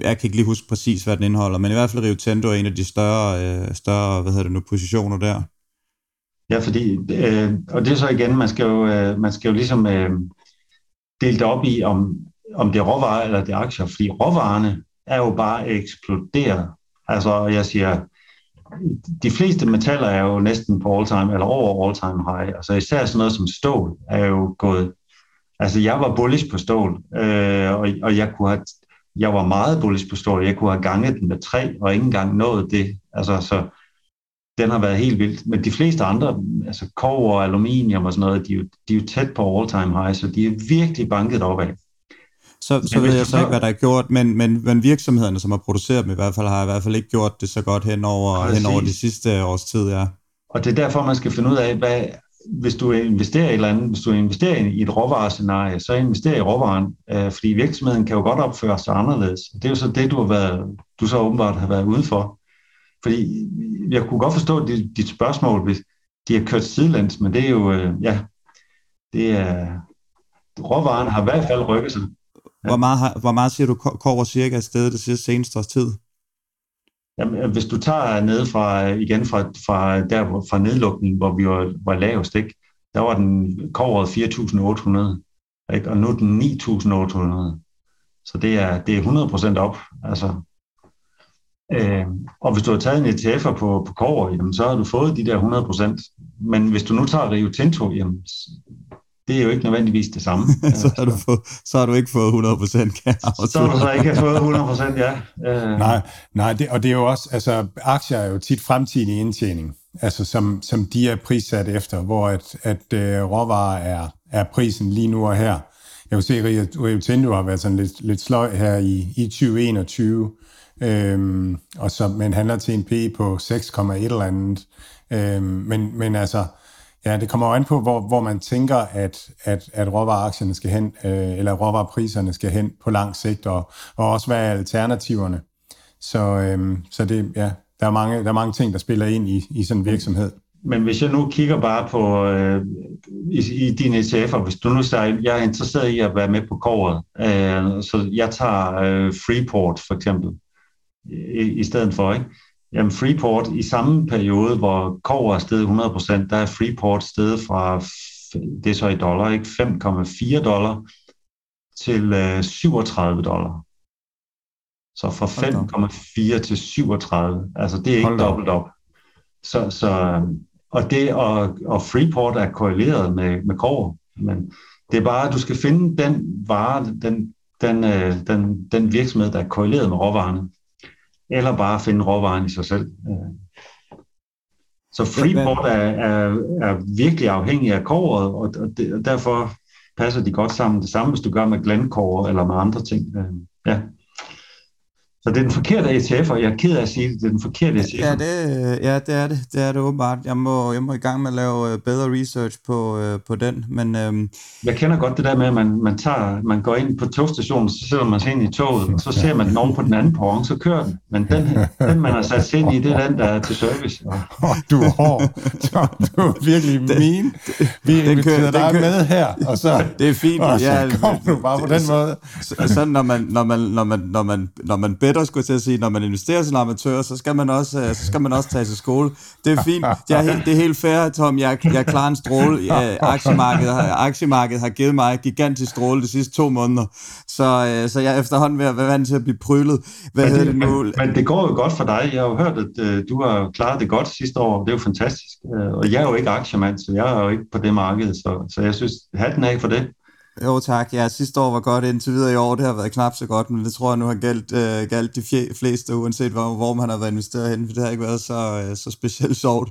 jeg kan ikke lige huske præcis, hvad den indeholder, men i hvert fald Rio Tinto er en af de større, øh, større hvad hedder det nu, positioner der. Ja, fordi, øh, og det er så igen, man skal jo, øh, man skal jo ligesom øh, dele det op i, om, om det er råvarer eller det er aktier, fordi råvarerne er jo bare eksploderet. Altså, jeg siger, de fleste metaller er jo næsten på all time, eller over all time high. Altså især sådan noget som stål er jo gået, altså jeg var bullish på stål, øh, og, og jeg kunne have, jeg var meget bullish på stål, jeg kunne have ganget den med tre, og ikke engang nået det. Altså så, den har været helt vildt. Men de fleste andre, altså kover og aluminium og sådan noget, de er jo, de er jo tæt på all time high, så de er virkelig banket opad. Så, så ved jeg så ikke, hvad der er gjort, men, men, men virksomhederne, som har produceret dem i hvert fald, har i hvert fald ikke gjort det så godt hen over, hen over de sidste års tid, ja. Og det er derfor, man skal finde ud af, hvad, hvis du investerer i et eller andet, hvis du investerer i et råvarescenarie, så investerer i råvaren, øh, fordi virksomheden kan jo godt opføre sig anderledes. Det er jo så det, du har været, du så åbenbart har været ude for. Fordi jeg kunne godt forstå dit, dit spørgsmål, hvis de har kørt sidelæns, men det er jo, øh, ja, det er, råvaren har i hvert fald rykket sig. Hvor meget, hvor meget siger du kover cirka afsted det sidste seneste års tid? Jamen, øh, hvis du tager ned fra, øh, igen fra, fra, der, fra nedlukningen, hvor vi var, var lavest, ikke? der var den kovret 4.800, ikke? og nu er den 9.800. Så det er, det er 100% op. Altså, øh, og hvis du har taget en ETF'er på, på kover, jamen, så har du fået de der 100%. Men hvis du nu tager Rio Tinto, jamen, det er jo ikke nødvendigvis det samme. *laughs* så, har du fået, så har du ikke fået 100 procent, Så har du så ikke fået 100 procent, ja. Uh... Nej, nej det, og det er jo også, altså aktier er jo tit fremtidig indtjening, altså som, som de er prissat efter, hvor at, at uh, råvarer er, er prisen lige nu og her. Jeg vil se, at Rio Tinto har været sådan lidt, lidt sløj her i, i 2021, øhm, og så, men handler til en P på 6,1 eller andet. Øhm, men, men altså, Ja, det kommer jo an på, hvor, hvor man tænker, at, at, at råvareaktierne skal hen, øh, eller råvarepriserne skal hen på lang sigt, og, og også hvad er alternativerne. Så, øh, så det, ja, der, er mange, der er mange ting, der spiller ind i, i sådan en virksomhed. Men hvis jeg nu kigger bare på øh, i, i dine ETF'er, hvis du nu siger, jeg er interesseret i at være med på koret, øh, så jeg tager øh, Freeport for eksempel, i, i stedet for, ikke? Jamen Freeport, i samme periode, hvor kover er steget 100%, der er Freeport steget fra, det er så i dollar, ikke? 5,4 dollar til øh, 37 dollar. Så fra 5,4 til 37, altså det er ikke dobbelt op. Så, så, og det og, og Freeport er korreleret med, med kover, men det er bare, at du skal finde den vare, den, den, øh, den, den virksomhed, der er korreleret med råvarerne eller bare finde råvaren i sig selv. Øh. Så Freeport er, er, er virkelig afhængig af kåret, og, det, og derfor passer de godt sammen. Det samme, hvis du gør med Glencore eller med andre ting. Øh, ja. Så det er den forkerte ETF, og jeg er ked af at sige det, det er den forkerte ETF. Ja, det, ja, det er det. Det er det åbenbart. Jeg må, jeg må i gang med at lave øh, bedre research på, øh, på den, men... Øhm... Jeg kender godt det der med, at man, man, tager, man går ind på togstationen, så sætter man sig ind i toget, og så ser man den over på den anden perron, så kører den. Men den, den man har sat sig ind i, det er den, der er til service. Oh, du er hård. *laughs* Du er virkelig mean. Vi den kører, dig kører, med her, og så... Det er fint. Og så ja, kom du bare på den måde. Sådan, når man, når man, når man, når man, når man better, skulle til at sige, når man investerer som amatør, så skal man også, øh, så skal man også tage til skole. Det er fint. Det er helt, det er helt fair, Tom. Jeg, jeg klarer en stråle. Ja, aktiemarkedet, aktiemarkedet har givet mig gigantisk stråle de sidste to måneder. Så, øh, så jeg er efterhånden ved at være vant til at blive prylet. Hvad men, det, det nu? Men, men det går jo godt for dig. Jeg har jo hørt, at du har klaret det godt sidste år. Det er jo fantastisk. Og jeg er jo ikke aktiemand, så jeg er jo ikke på det marked. Så, så jeg synes, hatten af for det. Jo tak, ja, sidste år var godt indtil videre i år, det har været knap så godt, men det tror jeg nu har galt, øh, galt de fleste, uanset hvor, hvor man har været investeret hen, for det har ikke været så, øh, så specielt sjovt.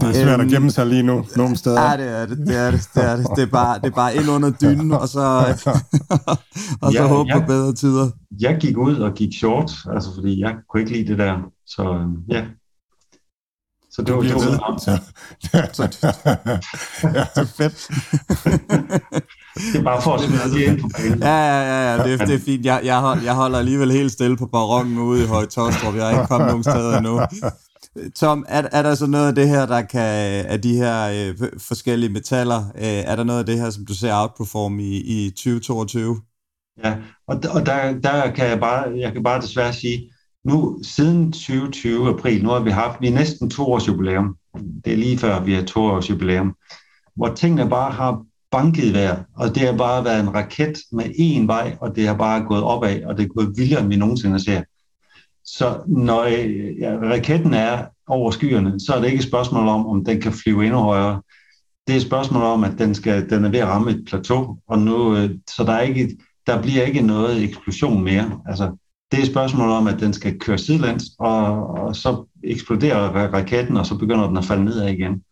Det er svært at øhm, gemme sig lige nu, nogle steder. Ja, det er det, det er det, det er det. Det er bare, det er bare ind under dynen, og så, *laughs* og så ja, håbe på bedre tider. Jeg gik ud og gik short, altså fordi jeg kunne ikke lide det der, så øhm, ja, *laughs* så det *laughs* var, det var så, ja, fedt. det er bare for at smide det ind på banen. Ja, ja, ja, ja det, det er fint. Jeg, jeg, hold, jeg holder alligevel helt stille på barongen ude i Høje Tostrup. Jeg er ikke kommet nogen steder endnu. Tom, er, er der så noget af det her, der kan, af de her øh, forskellige metaller, øh, er der noget af det her, som du ser outperform i, i 2022? Ja, og, og der, der kan jeg bare, jeg kan bare desværre sige, nu siden 2020 april, nu har vi haft, vi er næsten to års jubilæum. Det er lige før, vi har to års jubilæum, hvor tingene bare har banket vejr, og det har bare været en raket med én vej, og det har bare gået opad, og det er gået vildere, end vi nogensinde ser. Så når øh, ja, raketten er over skyerne, så er det ikke et spørgsmål om, om den kan flyve endnu højere. Det er et spørgsmål om, at den, skal, den er ved at ramme et plateau, og nu, øh, så der, er ikke, der bliver ikke noget eksplosion mere. Altså, det er et spørgsmål om, at den skal køre sidelæns, og, og så eksploderer raketten, og så begynder den at falde nedad igen.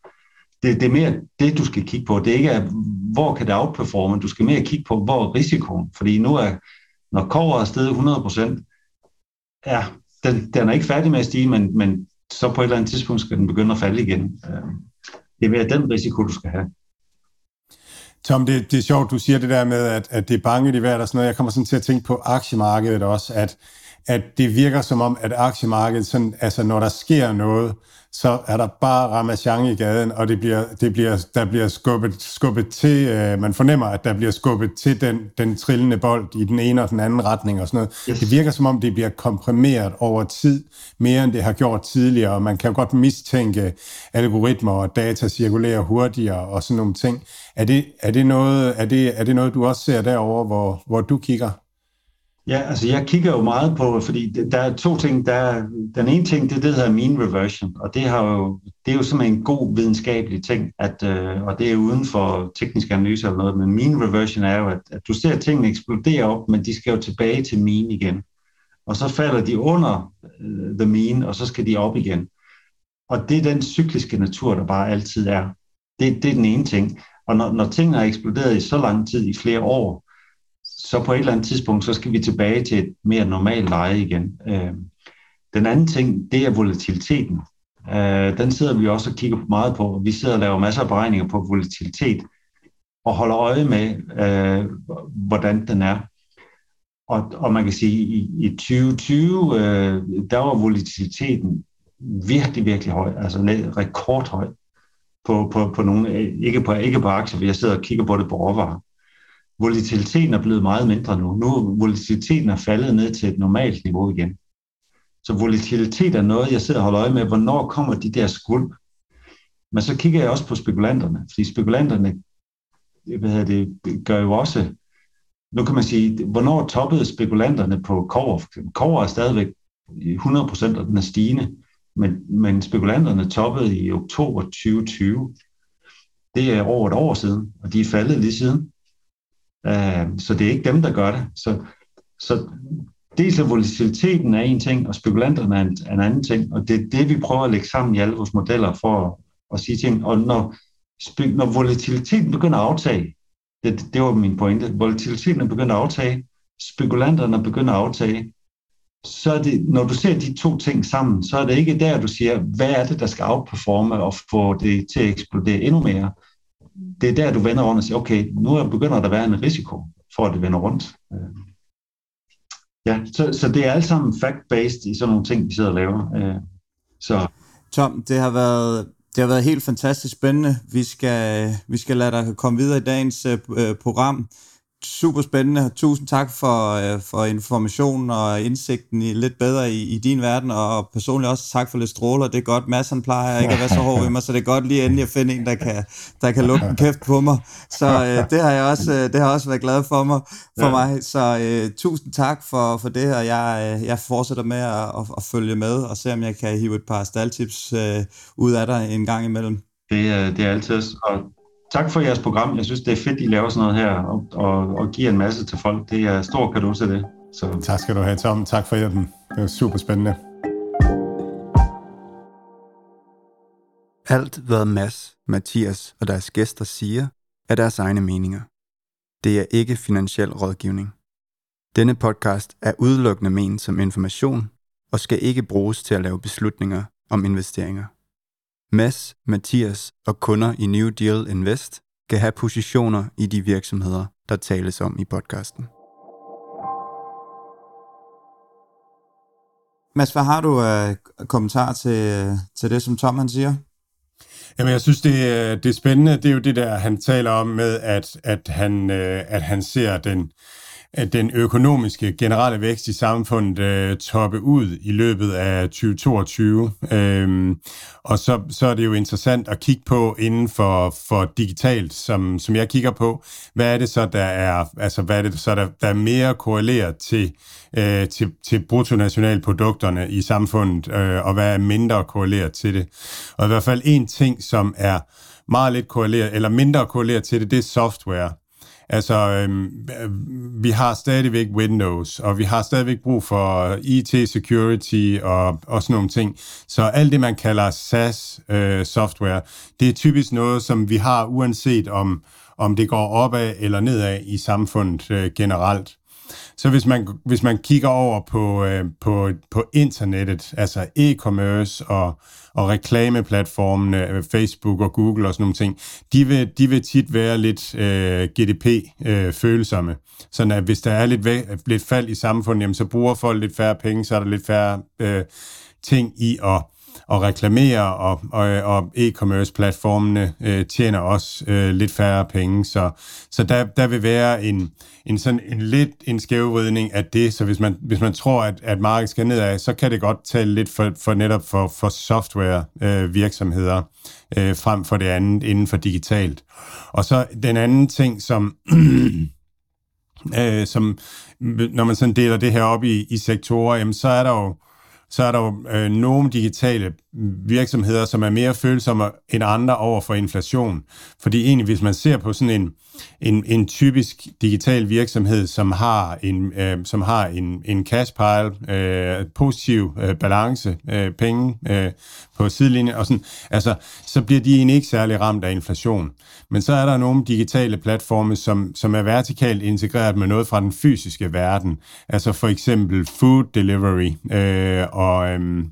Det, det er mere det, du skal kigge på. Det er ikke, hvor kan det outperforme, du skal mere kigge på, hvor er risikoen. Fordi nu er, når kover er steget 100%, ja, den, den er ikke færdig med at stige, men, men så på et eller andet tidspunkt skal den begynde at falde igen. Øh, det er mere den risiko, du skal have. Tom, det, det er sjovt, du siger det der med, at, at det er bange i hvert og sådan noget. Jeg kommer sådan til at tænke på aktiemarkedet også, at, at det virker som om, at aktiemarkedet, sådan, altså når der sker noget, så er der bare ramachan i gaden, og det bliver, det bliver, der bliver skubbet, skubbet til, øh, man fornemmer, at der bliver skubbet til den, den trillende bold i den ene og den anden retning og sådan noget. Yes. Det virker som om, det bliver komprimeret over tid, mere end det har gjort tidligere, og man kan godt mistænke algoritmer og data cirkulerer hurtigere og sådan nogle ting. Er det, er det, noget, er det, er det noget, du også ser derover, hvor, hvor du kigger? Ja, altså jeg kigger jo meget på, fordi der er to ting. Der er, den ene ting, det, det hedder mean reversion, og det, har jo, det er jo simpelthen en god videnskabelig ting, at, øh, og det er uden for teknisk analyse eller noget, men mean reversion er jo, at, at du ser tingene eksplodere op, men de skal jo tilbage til mean igen. Og så falder de under øh, the mean, og så skal de op igen. Og det er den cykliske natur, der bare altid er. Det, det er den ene ting. Og når, når tingene er eksploderet i så lang tid, i flere år, så på et eller andet tidspunkt, så skal vi tilbage til et mere normalt leje igen. Øh, den anden ting, det er volatiliteten. Øh, den sidder vi også og kigger meget på. Vi sidder og laver masser af beregninger på volatilitet, og holder øje med, øh, hvordan den er. Og, og man kan sige, i, i 2020, øh, der var volatiliteten virkelig, virkelig høj, altså rekordhøj på, på, på nogle, ikke på, ikke på aktier, for jeg sidder og kigger på det på råvarer volatiliteten er blevet meget mindre nu. Nu er volatiliteten er faldet ned til et normalt niveau igen. Så volatilitet er noget, jeg sidder og holder øje med, hvornår kommer de der skuld. Men så kigger jeg også på spekulanterne, fordi spekulanterne hvad hedder det, gør jo også, nu kan man sige, hvornår toppede spekulanterne på kover? Kover er stadigvæk 100% og den er stigende, men, men spekulanterne toppede i oktober 2020. Det er over et år siden, og de er faldet lige siden. Øh, så det er ikke dem, der gør det. Så, så dels er volatiliteten er en ting, og spekulanterne er en, en anden ting, og det er det, vi prøver at lægge sammen i alle vores modeller for at, at sige ting. Og når, når volatiliteten begynder at aftage, det, det var min pointe, volatiliteten er begyndt at aftage, spekulanterne begynder at aftage, så er det, når du ser de to ting sammen, så er det ikke der, du siger, hvad er det, der skal outperforme og få det til at eksplodere endnu mere det er der, du vender rundt og siger, okay, nu begynder der at være en risiko for, at det vender rundt. Øh. Ja, så, så det er alt sammen fact-based i sådan nogle ting, vi sidder og laver. Øh. Så. Tom, det har været det har været helt fantastisk spændende. Vi skal, vi skal lade dig komme videre i dagens uh, program super spændende. Tusind tak for, øh, for informationen og indsigten i lidt bedre i, i din verden, og personligt også tak for lidt stråler. Det er godt. Mads han plejer ikke at være så hård ved mig, så det er godt lige endelig at finde en, der kan, der kan lukke en kæft på mig. Så øh, det har jeg også, øh, det har også været glad for mig. For ja. mig. Så øh, tusind tak for, for det, og jeg, øh, jeg fortsætter med at, at, at, følge med og se, om jeg kan hive et par staldtips øh, ud af dig en gang imellem. Det, det er altid, og tak for jeres program. Jeg synes, det er fedt, I laver sådan noget her, og, og, og giver en masse til folk. Det er stor kado til det. Så. Tak skal du have, Tom. Tak for hjælpen. Det var super spændende. Alt, hvad Mads, Mathias og deres gæster siger, er deres egne meninger. Det er ikke finansiel rådgivning. Denne podcast er udelukkende ment som information og skal ikke bruges til at lave beslutninger om investeringer. Mads, Mathias og kunder i New Deal Invest kan have positioner i de virksomheder, der tales om i podcasten. Mads, hvad har du af uh, kommentar til, til det, som Tom han siger? Jamen, jeg synes, det, det er spændende. Det er jo det der, han taler om med, at, at, han, øh, at han ser den, at den økonomiske generelle vækst i samfundet øh, toppe ud i løbet af 2022. Øhm, og så, så er det jo interessant at kigge på inden for, for digitalt, som, som jeg kigger på, hvad er det så, der er, altså, hvad er det så, der, der er mere korreleret til, øh, til, til bruttonationalprodukterne i samfundet, øh, og hvad er mindre korreleret til det. Og i hvert fald en ting, som er meget lidt korreleret, eller mindre korreleret til det, det er software. Altså, øhm, øh, vi har stadigvæk Windows, og vi har stadigvæk brug for øh, IT-security og, og sådan nogle ting. Så alt det, man kalder SaaS-software, øh, det er typisk noget, som vi har, uanset om, om det går opad eller nedad i samfundet øh, generelt. Så hvis man, hvis man kigger over på, øh, på, på internettet, altså e-commerce og, og reklameplatformene, øh, Facebook og Google og sådan nogle ting, de vil, de vil tit være lidt øh, GDP-følsomme. Øh, sådan at hvis der er lidt, lidt fald i samfundet, jamen, så bruger folk lidt færre penge, så er der lidt færre øh, ting i at at reklamere, og, og, og e-commerce-platformene øh, tjener også øh, lidt færre penge. Så, så der, der vil være en, en, sådan en lidt en skævvridning af det, så hvis man, hvis man tror, at, at markedet skal nedad, så kan det godt tale lidt for, for netop for, for software-virksomheder øh, øh, frem for det andet inden for digitalt. Og så den anden ting, som... *clears throat* øh, som når man sådan deler det her op i, i sektorer, jamen, så er der jo så er der jo øh, nogle digitale virksomheder, som er mere følsomme end andre over for inflation. Fordi egentlig, hvis man ser på sådan en, en, en typisk digital virksomhed, som har en, øh, som har en, en cash pile, øh, positiv øh, balance, øh, penge øh, på sidelinjen, og sådan, altså, så bliver de egentlig ikke særlig ramt af inflation. Men så er der nogle digitale platforme, som, som er vertikalt integreret med noget fra den fysiske verden. Altså for eksempel food delivery øh, og... Øh,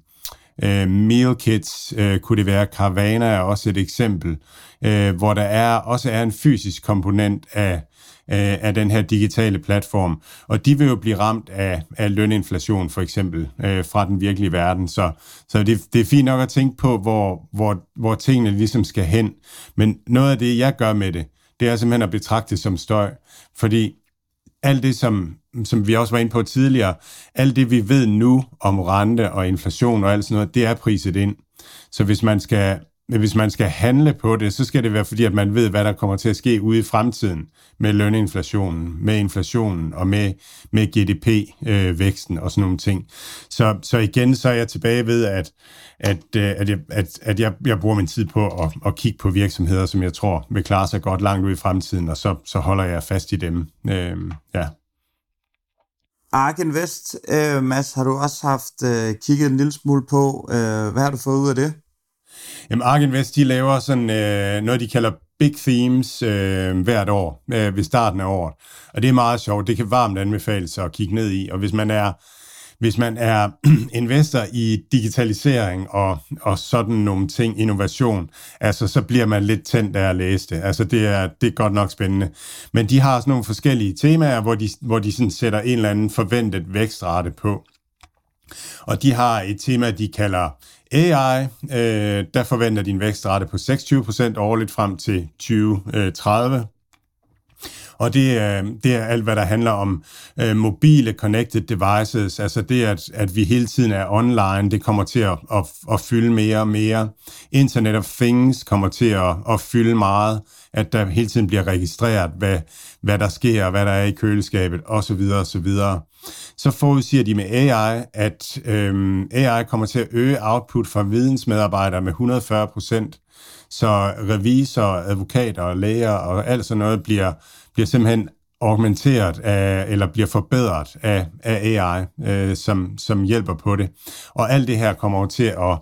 øh, meal kits øh, kunne det være. Carvana er også et eksempel, øh, hvor der er også er en fysisk komponent af, af, af den her digitale platform. Og de vil jo blive ramt af, af løninflation for eksempel øh, fra den virkelige verden. Så, så det, det er fint nok at tænke på, hvor, hvor, hvor tingene ligesom skal hen. Men noget af det, jeg gør med det, det er simpelthen at betragte som støj. Fordi alt det, som, som vi også var inde på tidligere, alt det, vi ved nu om rente og inflation og alt sådan noget, det er priset ind. Så hvis man skal hvis man skal handle på det, så skal det være fordi, at man ved, hvad der kommer til at ske ude i fremtiden med løninflationen, med inflationen og med, med GDP-væksten øh, og sådan nogle ting. Så, så igen, så er jeg tilbage ved, at, at, øh, at, jeg, at, at jeg, jeg bruger min tid på at, at kigge på virksomheder, som jeg tror vil klare sig godt langt ud i fremtiden, og så, så holder jeg fast i dem. Øh, ja. Ark Invest, øh, Mads, har du også haft øh, kigget en lille smule på. Øh, hvad har du fået ud af det? Jamen, Ark Invest, de laver sådan øh, noget, de kalder big themes øh, hvert år, øh, ved starten af året. Og det er meget sjovt. Det kan varmt anbefales at kigge ned i. Og hvis man er hvis man er *clears throat* investor i digitalisering og, og sådan nogle ting, innovation, altså så bliver man lidt tændt af at læse det. Altså det er, det er godt nok spændende. Men de har sådan nogle forskellige temaer, hvor de, hvor de sådan sætter en eller anden forventet vækstrate på. Og de har et tema, de kalder AI. Øh, der forventer din vækstrate på 26% årligt frem til 2030. Øh, og det er, det er alt, hvad der handler om øh, mobile connected devices, altså det, at, at vi hele tiden er online, det kommer til at, at, at fylde mere og mere. Internet of Things kommer til at, at fylde meget, at der hele tiden bliver registreret, hvad, hvad der sker, hvad der er i køleskabet, osv. osv. Så forudsiger de med AI, at øhm, AI kommer til at øge output fra vidensmedarbejdere med 140 procent, så revisorer, advokater, læger og alt sådan noget bliver bliver simpelthen augmenteret af, eller bliver forbedret af, af AI, øh, som, som hjælper på det. Og alt det her kommer jo til at,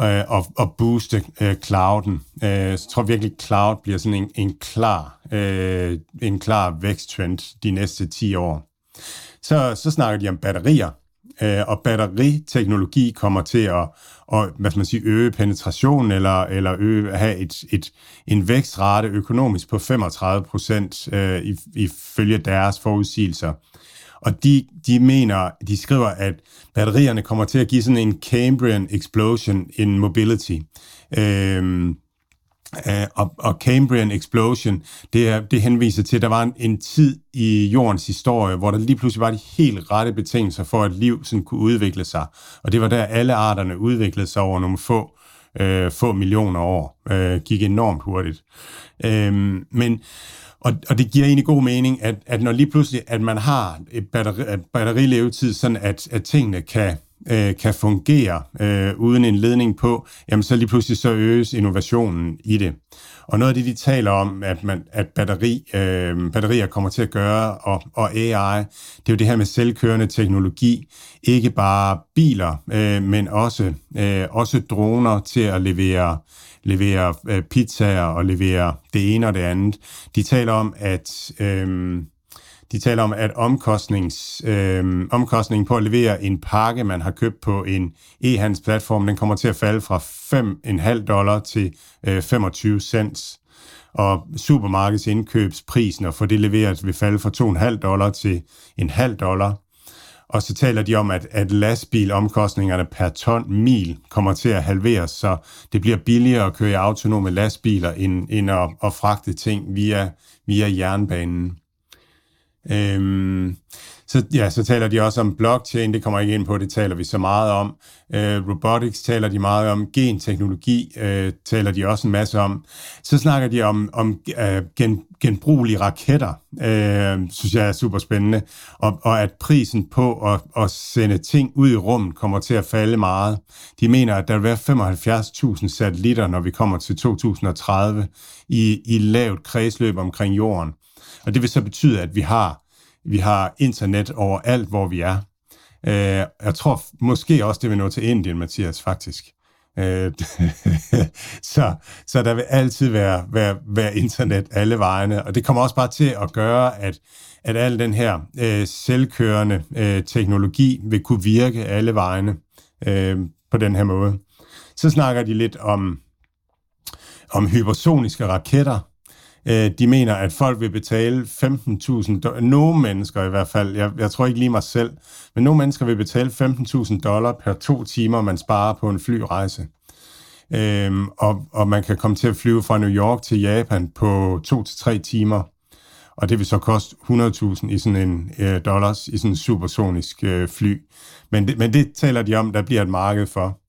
øh, at, booste øh, clouden. Øh, jeg tror virkelig, at cloud bliver sådan en, en, klar, øh, en klar væksttrend de næste 10 år. Så, så snakker de om batterier, øh, og batteriteknologi kommer til at og, hvad skal man sige, øge penetration eller, eller øge, have et, et, en vækstrate økonomisk på 35 procent øh, ifølge deres forudsigelser. Og de, de mener, de skriver, at batterierne kommer til at give sådan en Cambrian explosion in mobility. Øh, Uh, og, og Cambrian Explosion, det, er, det henviser til, at der var en, en tid i jordens historie, hvor der lige pludselig var de helt rette betingelser for, at liv sådan kunne udvikle sig. Og det var der, alle arterne udviklede sig over nogle få, uh, få millioner år. Uh, gik enormt hurtigt. Øh, men og, og det giver egentlig god mening, at, at når lige pludselig, at man har et batteri, batterilevetid, sådan at, at tingene kan, øh, kan fungere øh, uden en ledning på, jamen så lige pludselig så øges innovationen i det. Og noget af det, de taler om, at, man, at batteri, øh, batterier kommer til at gøre, og, og AI, det er jo det her med selvkørende teknologi. Ikke bare biler, øh, men også, øh, også droner til at levere levere øh, pizzaer og levere det ene og det andet. De taler om, at øh, de taler om, at omkostnings, øh, omkostningen på at levere en pakke, man har købt på en e-handelsplatform, den kommer til at falde fra 5,5 dollar til øh, 25 cents. Og supermarkeds indkøbsprisen og få det leveret vil falde fra 2,5 dollar til en halv dollar. Og så taler de om, at, at lastbilomkostningerne per ton mil kommer til at halveres, så det bliver billigere at køre i autonome lastbiler, end, end at, at fragte ting via, via jernbanen. Øhm, så, ja, så taler de også om blockchain, det kommer ikke ind på, det taler vi så meget om. Øh, robotics taler de meget om, genteknologi øh, taler de også en masse om. Så snakker de om, om øh, gen, genbrugelige raketter, øh, synes jeg er super spændende, og, og at prisen på at, at sende ting ud i rummet kommer til at falde meget. De mener, at der vil være 75.000 satellitter, når vi kommer til 2030, i, i lavt kredsløb omkring jorden. Og det vil så betyde, at vi har, vi har internet overalt, hvor vi er. Øh, jeg tror måske også, det vil nå til Indien, Mathias, faktisk. Øh, *laughs* så, så der vil altid være, være, være internet alle vejene, og det kommer også bare til at gøre, at, at al den her øh, selvkørende øh, teknologi vil kunne virke alle vejene øh, på den her måde. Så snakker de lidt om, om hypersoniske raketter, Øh, de mener, at folk vil betale 15.000, nogle mennesker i hvert fald, jeg, jeg tror ikke lige mig selv, men nogle mennesker vil betale 15.000 dollar per to timer, man sparer på en flyrejse. Øhm, og, og man kan komme til at flyve fra New York til Japan på to til tre timer, og det vil så koste 100.000 i sådan en øh, dollars i sådan en supersonisk øh, fly. Men det, men det taler de om, der bliver et marked for.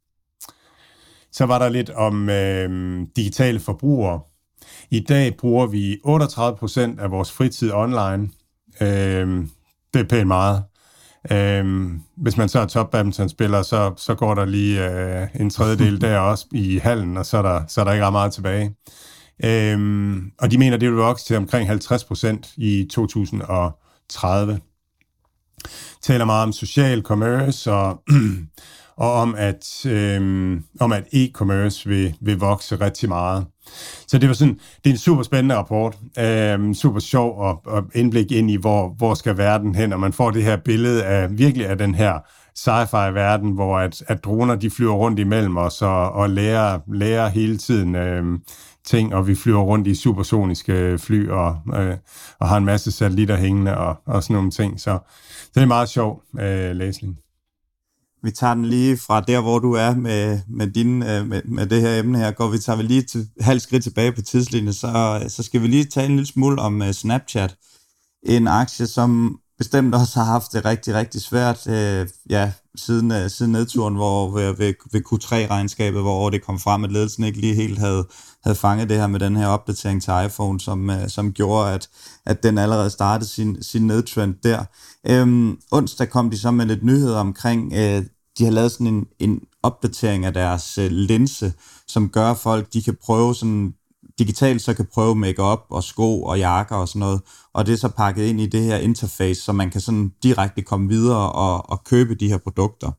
Så var der lidt om øh, digitale forbrugere. I dag bruger vi 38% af vores fritid online. Øhm, det er pænt meget. Øhm, hvis man så er top badmintonspiller, så, så går der lige øh, en tredjedel *laughs* der også i hallen, og så er der, så er der ikke ret meget tilbage. Øhm, og de mener, det vil vokse til omkring 50 procent i 2030. Taler meget om social commerce og, *clears throat* og om at, øh, om at e-commerce vil, vil vokse rigtig meget. Så det var sådan, det er en super spændende rapport, øh, super sjov og, og indblik ind i, hvor, hvor skal verden hen, og man får det her billede af virkelig af den her sci-fi-verden, hvor at, at droner de flyver rundt imellem os og, og lærer, lærer hele tiden øh, ting, og vi flyver rundt i supersoniske fly og, øh, og har en masse satellitter hængende og, og sådan nogle ting. Så, så det er meget sjov øh, læsning vi tager den lige fra der, hvor du er med, med, din, øh, med, med det her emne her, går vi tager vi lige til halv skridt tilbage på tidslinjen, så, så skal vi lige tale en lille smule om uh, Snapchat. En aktie, som bestemt også har haft det rigtig, rigtig svært uh, ja, siden, uh, siden nedturen, hvor ved, ved, ved Q3-regnskabet, hvor det kom frem, at ledelsen ikke lige helt havde, havde fanget det her med den her opdatering til iPhone, som, uh, som gjorde, at, at den allerede startede sin, sin nedtrend der. Øhm, onsdag kom de så med lidt nyheder omkring, øh, de har lavet sådan en, en opdatering af deres øh, linse, som gør, at folk de kan prøve sådan digitalt så kan prøve makeup og sko og jakker og sådan noget, og det er så pakket ind i det her interface, så man kan sådan direkte komme videre og, og købe de her produkter.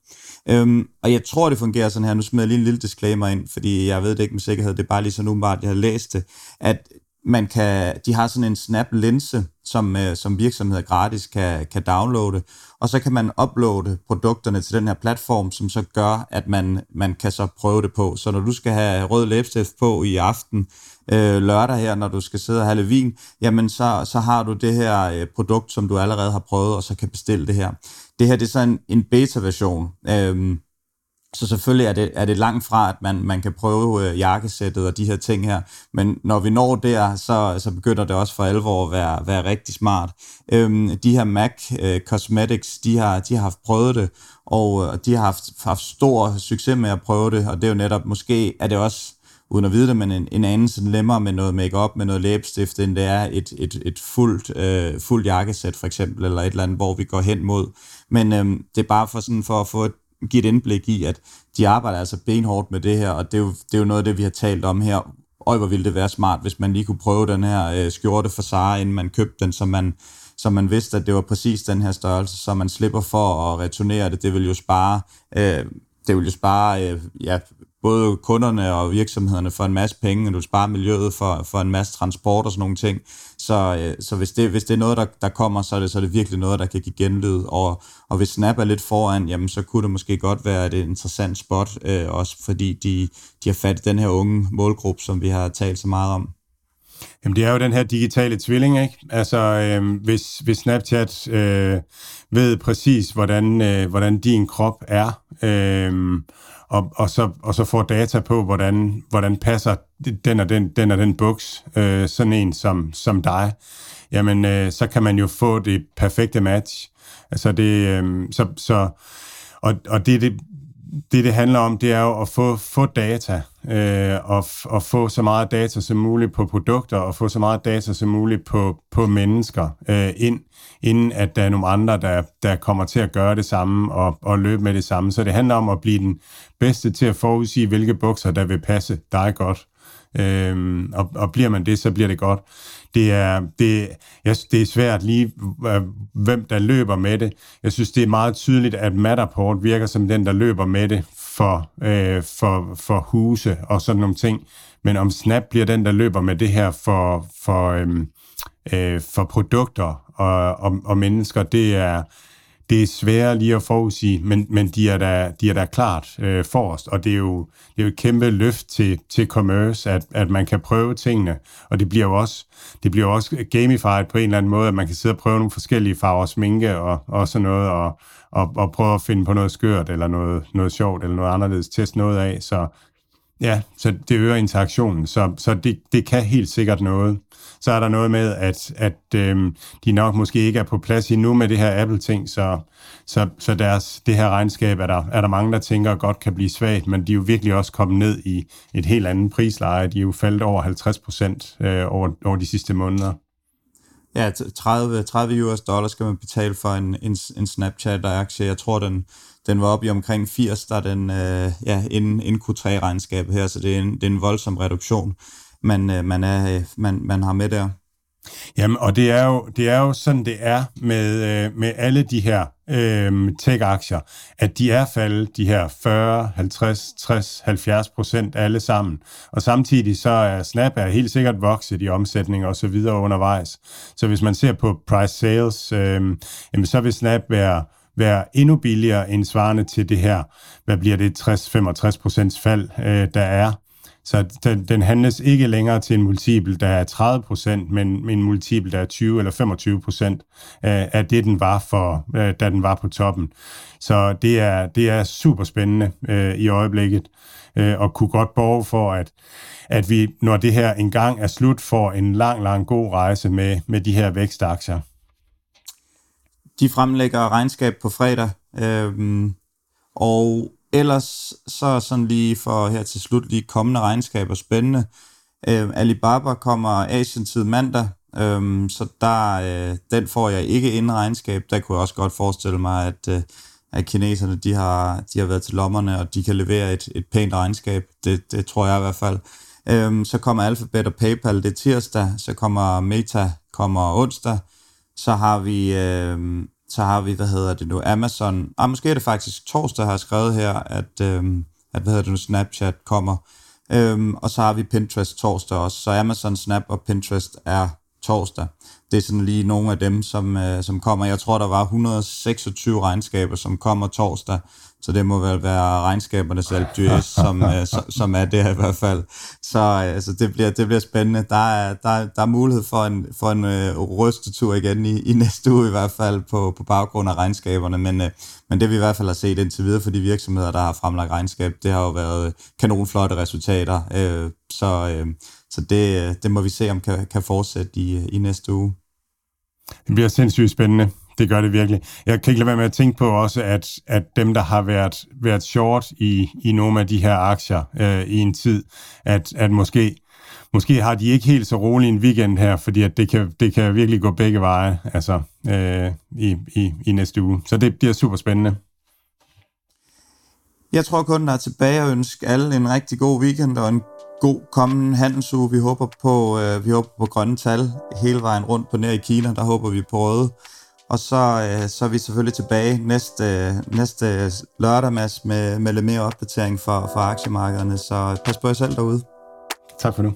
Øhm, og jeg tror, det fungerer sådan her. Nu smider jeg lige en lille disclaimer ind, fordi jeg ved det ikke med sikkerhed, det er bare lige så nu jeg har læst det, at man kan, de har sådan en snap-linse, som, øh, som virksomheder gratis kan, kan downloade, og så kan man uploade produkterne til den her platform, som så gør, at man, man kan så prøve det på. Så når du skal have rød læbestift på i aften, øh, lørdag her, når du skal sidde og have vin, jamen så, så har du det her øh, produkt, som du allerede har prøvet, og så kan bestille det her. Det her det er så en, en beta-version. Øh, så selvfølgelig er det, er det langt fra, at man, man kan prøve øh, jakkesættet og de her ting her. Men når vi når der, så, så begynder det også for alvor at være, være rigtig smart. Øhm, de her MAC øh, Cosmetics, de har, de har haft prøvet det, og øh, de har haft, haft stor succes med at prøve det, og det er jo netop, måske er det også uden at vide det, men en, en anelse lemmer med noget makeup med noget læbestift, end det er et, et, et fuldt, øh, fuldt jakkesæt for eksempel, eller et eller andet, hvor vi går hen mod. Men øh, det er bare for, sådan, for at få et, give et indblik i, at de arbejder altså benhårdt med det her, og det er jo, det er jo noget af det, vi har talt om her. Øj, hvor ville det være smart, hvis man lige kunne prøve den her øh, skjorte for Sara, inden man købte den, så man, så man vidste, at det var præcis den her størrelse, så man slipper for at returnere det. Det vil jo spare, øh, det vil jo spare øh, ja, både kunderne og virksomhederne for en masse penge, og du sparer miljøet for, for en masse transport og sådan nogle ting. Så, øh, så hvis, det, hvis det er noget, der, der kommer, så er, det, så er det virkelig noget, der kan give genlyd. Og, og hvis Snap er lidt foran, jamen, så kunne det måske godt være et interessant spot, øh, også fordi de, de har fat i den her unge målgruppe, som vi har talt så meget om. Jamen, det er jo den her digitale tvilling, ikke? Altså, øh, hvis, hvis Snapchat øh, ved præcis, hvordan, øh, hvordan din krop er, øh, og, og, så, og så får data på, hvordan, hvordan passer den og den, den, og den buks, øh, sådan en som, som dig, jamen øh, så kan man jo få det perfekte match. Altså det, øh, så, så, og, og det, det, det, det handler om, det er jo at få, få data, øh, og, og få så meget data som muligt på produkter, og få så meget data som muligt på, på mennesker øh, ind, inden at der er nogle andre, der, der kommer til at gøre det samme og, og løbe med det samme. Så det handler om at blive den bedste til at forudsige, hvilke bukser, der vil passe dig godt. Øhm, og, og bliver man det, så bliver det godt det er, det, jeg, det er svært lige, hvem der løber med det. Jeg synes, det er meget tydeligt, at Matterport virker som den, der løber med det for, øh, for, for huse og sådan nogle ting. Men om Snap bliver den, der løber med det her for, for, øh, øh, for produkter og, og, og mennesker, det er, det er svært lige at forudsige, men, men de, er da, de er da klart øh, forrest, og det er, jo, det er jo et kæmpe løft til, til commerce, at, at man kan prøve tingene, og det bliver jo også, det bliver også gamified på en eller anden måde, at man kan sidde og prøve nogle forskellige farver sminke og, og sådan noget, og, og, og prøve at finde på noget skørt, eller noget, noget sjovt, eller noget anderledes, teste noget af, så ja, så det øger interaktionen, så, så det, det kan helt sikkert noget så er der noget med, at, at øhm, de nok måske ikke er på plads endnu med det her Apple-ting, så, så, så deres, det her regnskab er der, er der mange, der tænker godt kan blive svagt, men de er jo virkelig også kommet ned i et helt andet prisleje. De er jo faldet over 50 procent øh, over, over de sidste måneder. Ja, 30, 30 US dollars skal man betale for en, en, en Snapchat-aktie. Jeg tror, den, den var oppe i omkring 80, der den, øh, ja, inden, inden Q3-regnskabet her, så det er en, det er en voldsom reduktion man, øh, man, er, øh, man, man har med der. Jamen, og det er jo, det er jo sådan, det er med, øh, med alle de her øh, tech-aktier, at de er faldet de her 40, 50, 60, 70 procent alle sammen. Og samtidig så er Snap er helt sikkert vokset i omsætning og så videre undervejs. Så hvis man ser på price sales, øh, jamen, så vil Snap være være endnu billigere end svarende til det her, hvad bliver det, 60-65 procents fald, øh, der er. Så den, den handles ikke længere til en multiple, der er 30 procent, men en multiple, der er 20 eller 25 procent af, af det, den var for, øh, da den var på toppen. Så det er, det er super spændende øh, i øjeblikket, øh, og kunne godt borge for, at, at vi, når det her engang er slut, får en lang, lang god rejse med, med de her vækstaktier. De fremlægger regnskab på fredag, øhm, og ellers så sådan lige for her til slut lige kommende regnskaber spændende. Øh, Alibaba kommer Asientid mandag, øh, så der, øh, den får jeg ikke inden regnskab. Der kunne jeg også godt forestille mig, at, øh, at kineserne de har, de har været til lommerne, og de kan levere et, et pænt regnskab. Det, det tror jeg i hvert fald. Øh, så kommer Alphabet og PayPal, det er tirsdag. Så kommer Meta kommer onsdag. Så har vi... Øh, så har vi, hvad hedder det nu, Amazon, ah, måske er det faktisk torsdag, har skrevet her, at, øh, at hvad hedder det nu, Snapchat kommer. Øhm, og så har vi Pinterest torsdag også, så Amazon, Snap og Pinterest er torsdag. Det er sådan lige nogle af dem, som, øh, som kommer. Jeg tror, der var 126 regnskaber, som kommer torsdag, så det må vel være regnskabernes *laughs* som, øh, som er det i hvert fald. Så altså, det, bliver, det bliver spændende. Der er, der, der er mulighed for en, for en øh, rystetur igen i, i næste uge i hvert fald på, på baggrund af regnskaberne, men, øh, men det vi i hvert fald har set indtil videre for de virksomheder, der har fremlagt regnskab, det har jo været kanonflotte resultater. Øh, så øh, så det, det må vi se, om kan, kan fortsætte i, i næste uge. Det bliver sindssygt spændende. Det gør det virkelig. Jeg kan ikke lade være med at tænke på også, at, at dem, der har været, været short i, i nogle af de her aktier øh, i en tid, at, at måske, måske har de ikke helt så rolig en weekend her, fordi at det, kan, det kan virkelig gå begge veje altså, øh, i, i, i næste uge. Så det bliver super spændende. Jeg tror kun, der er tilbage at ønske alle en rigtig god weekend og en god kommende handelsuge. Vi håber på, øh, vi håber på grønne tal hele vejen rundt på nær i Kina. Der håber vi på røde. Og så, øh, så er vi selvfølgelig tilbage næste, næste lørdag med, med lidt mere opdatering for, for aktiemarkederne. Så pas på jer selv derude. Tak for nu.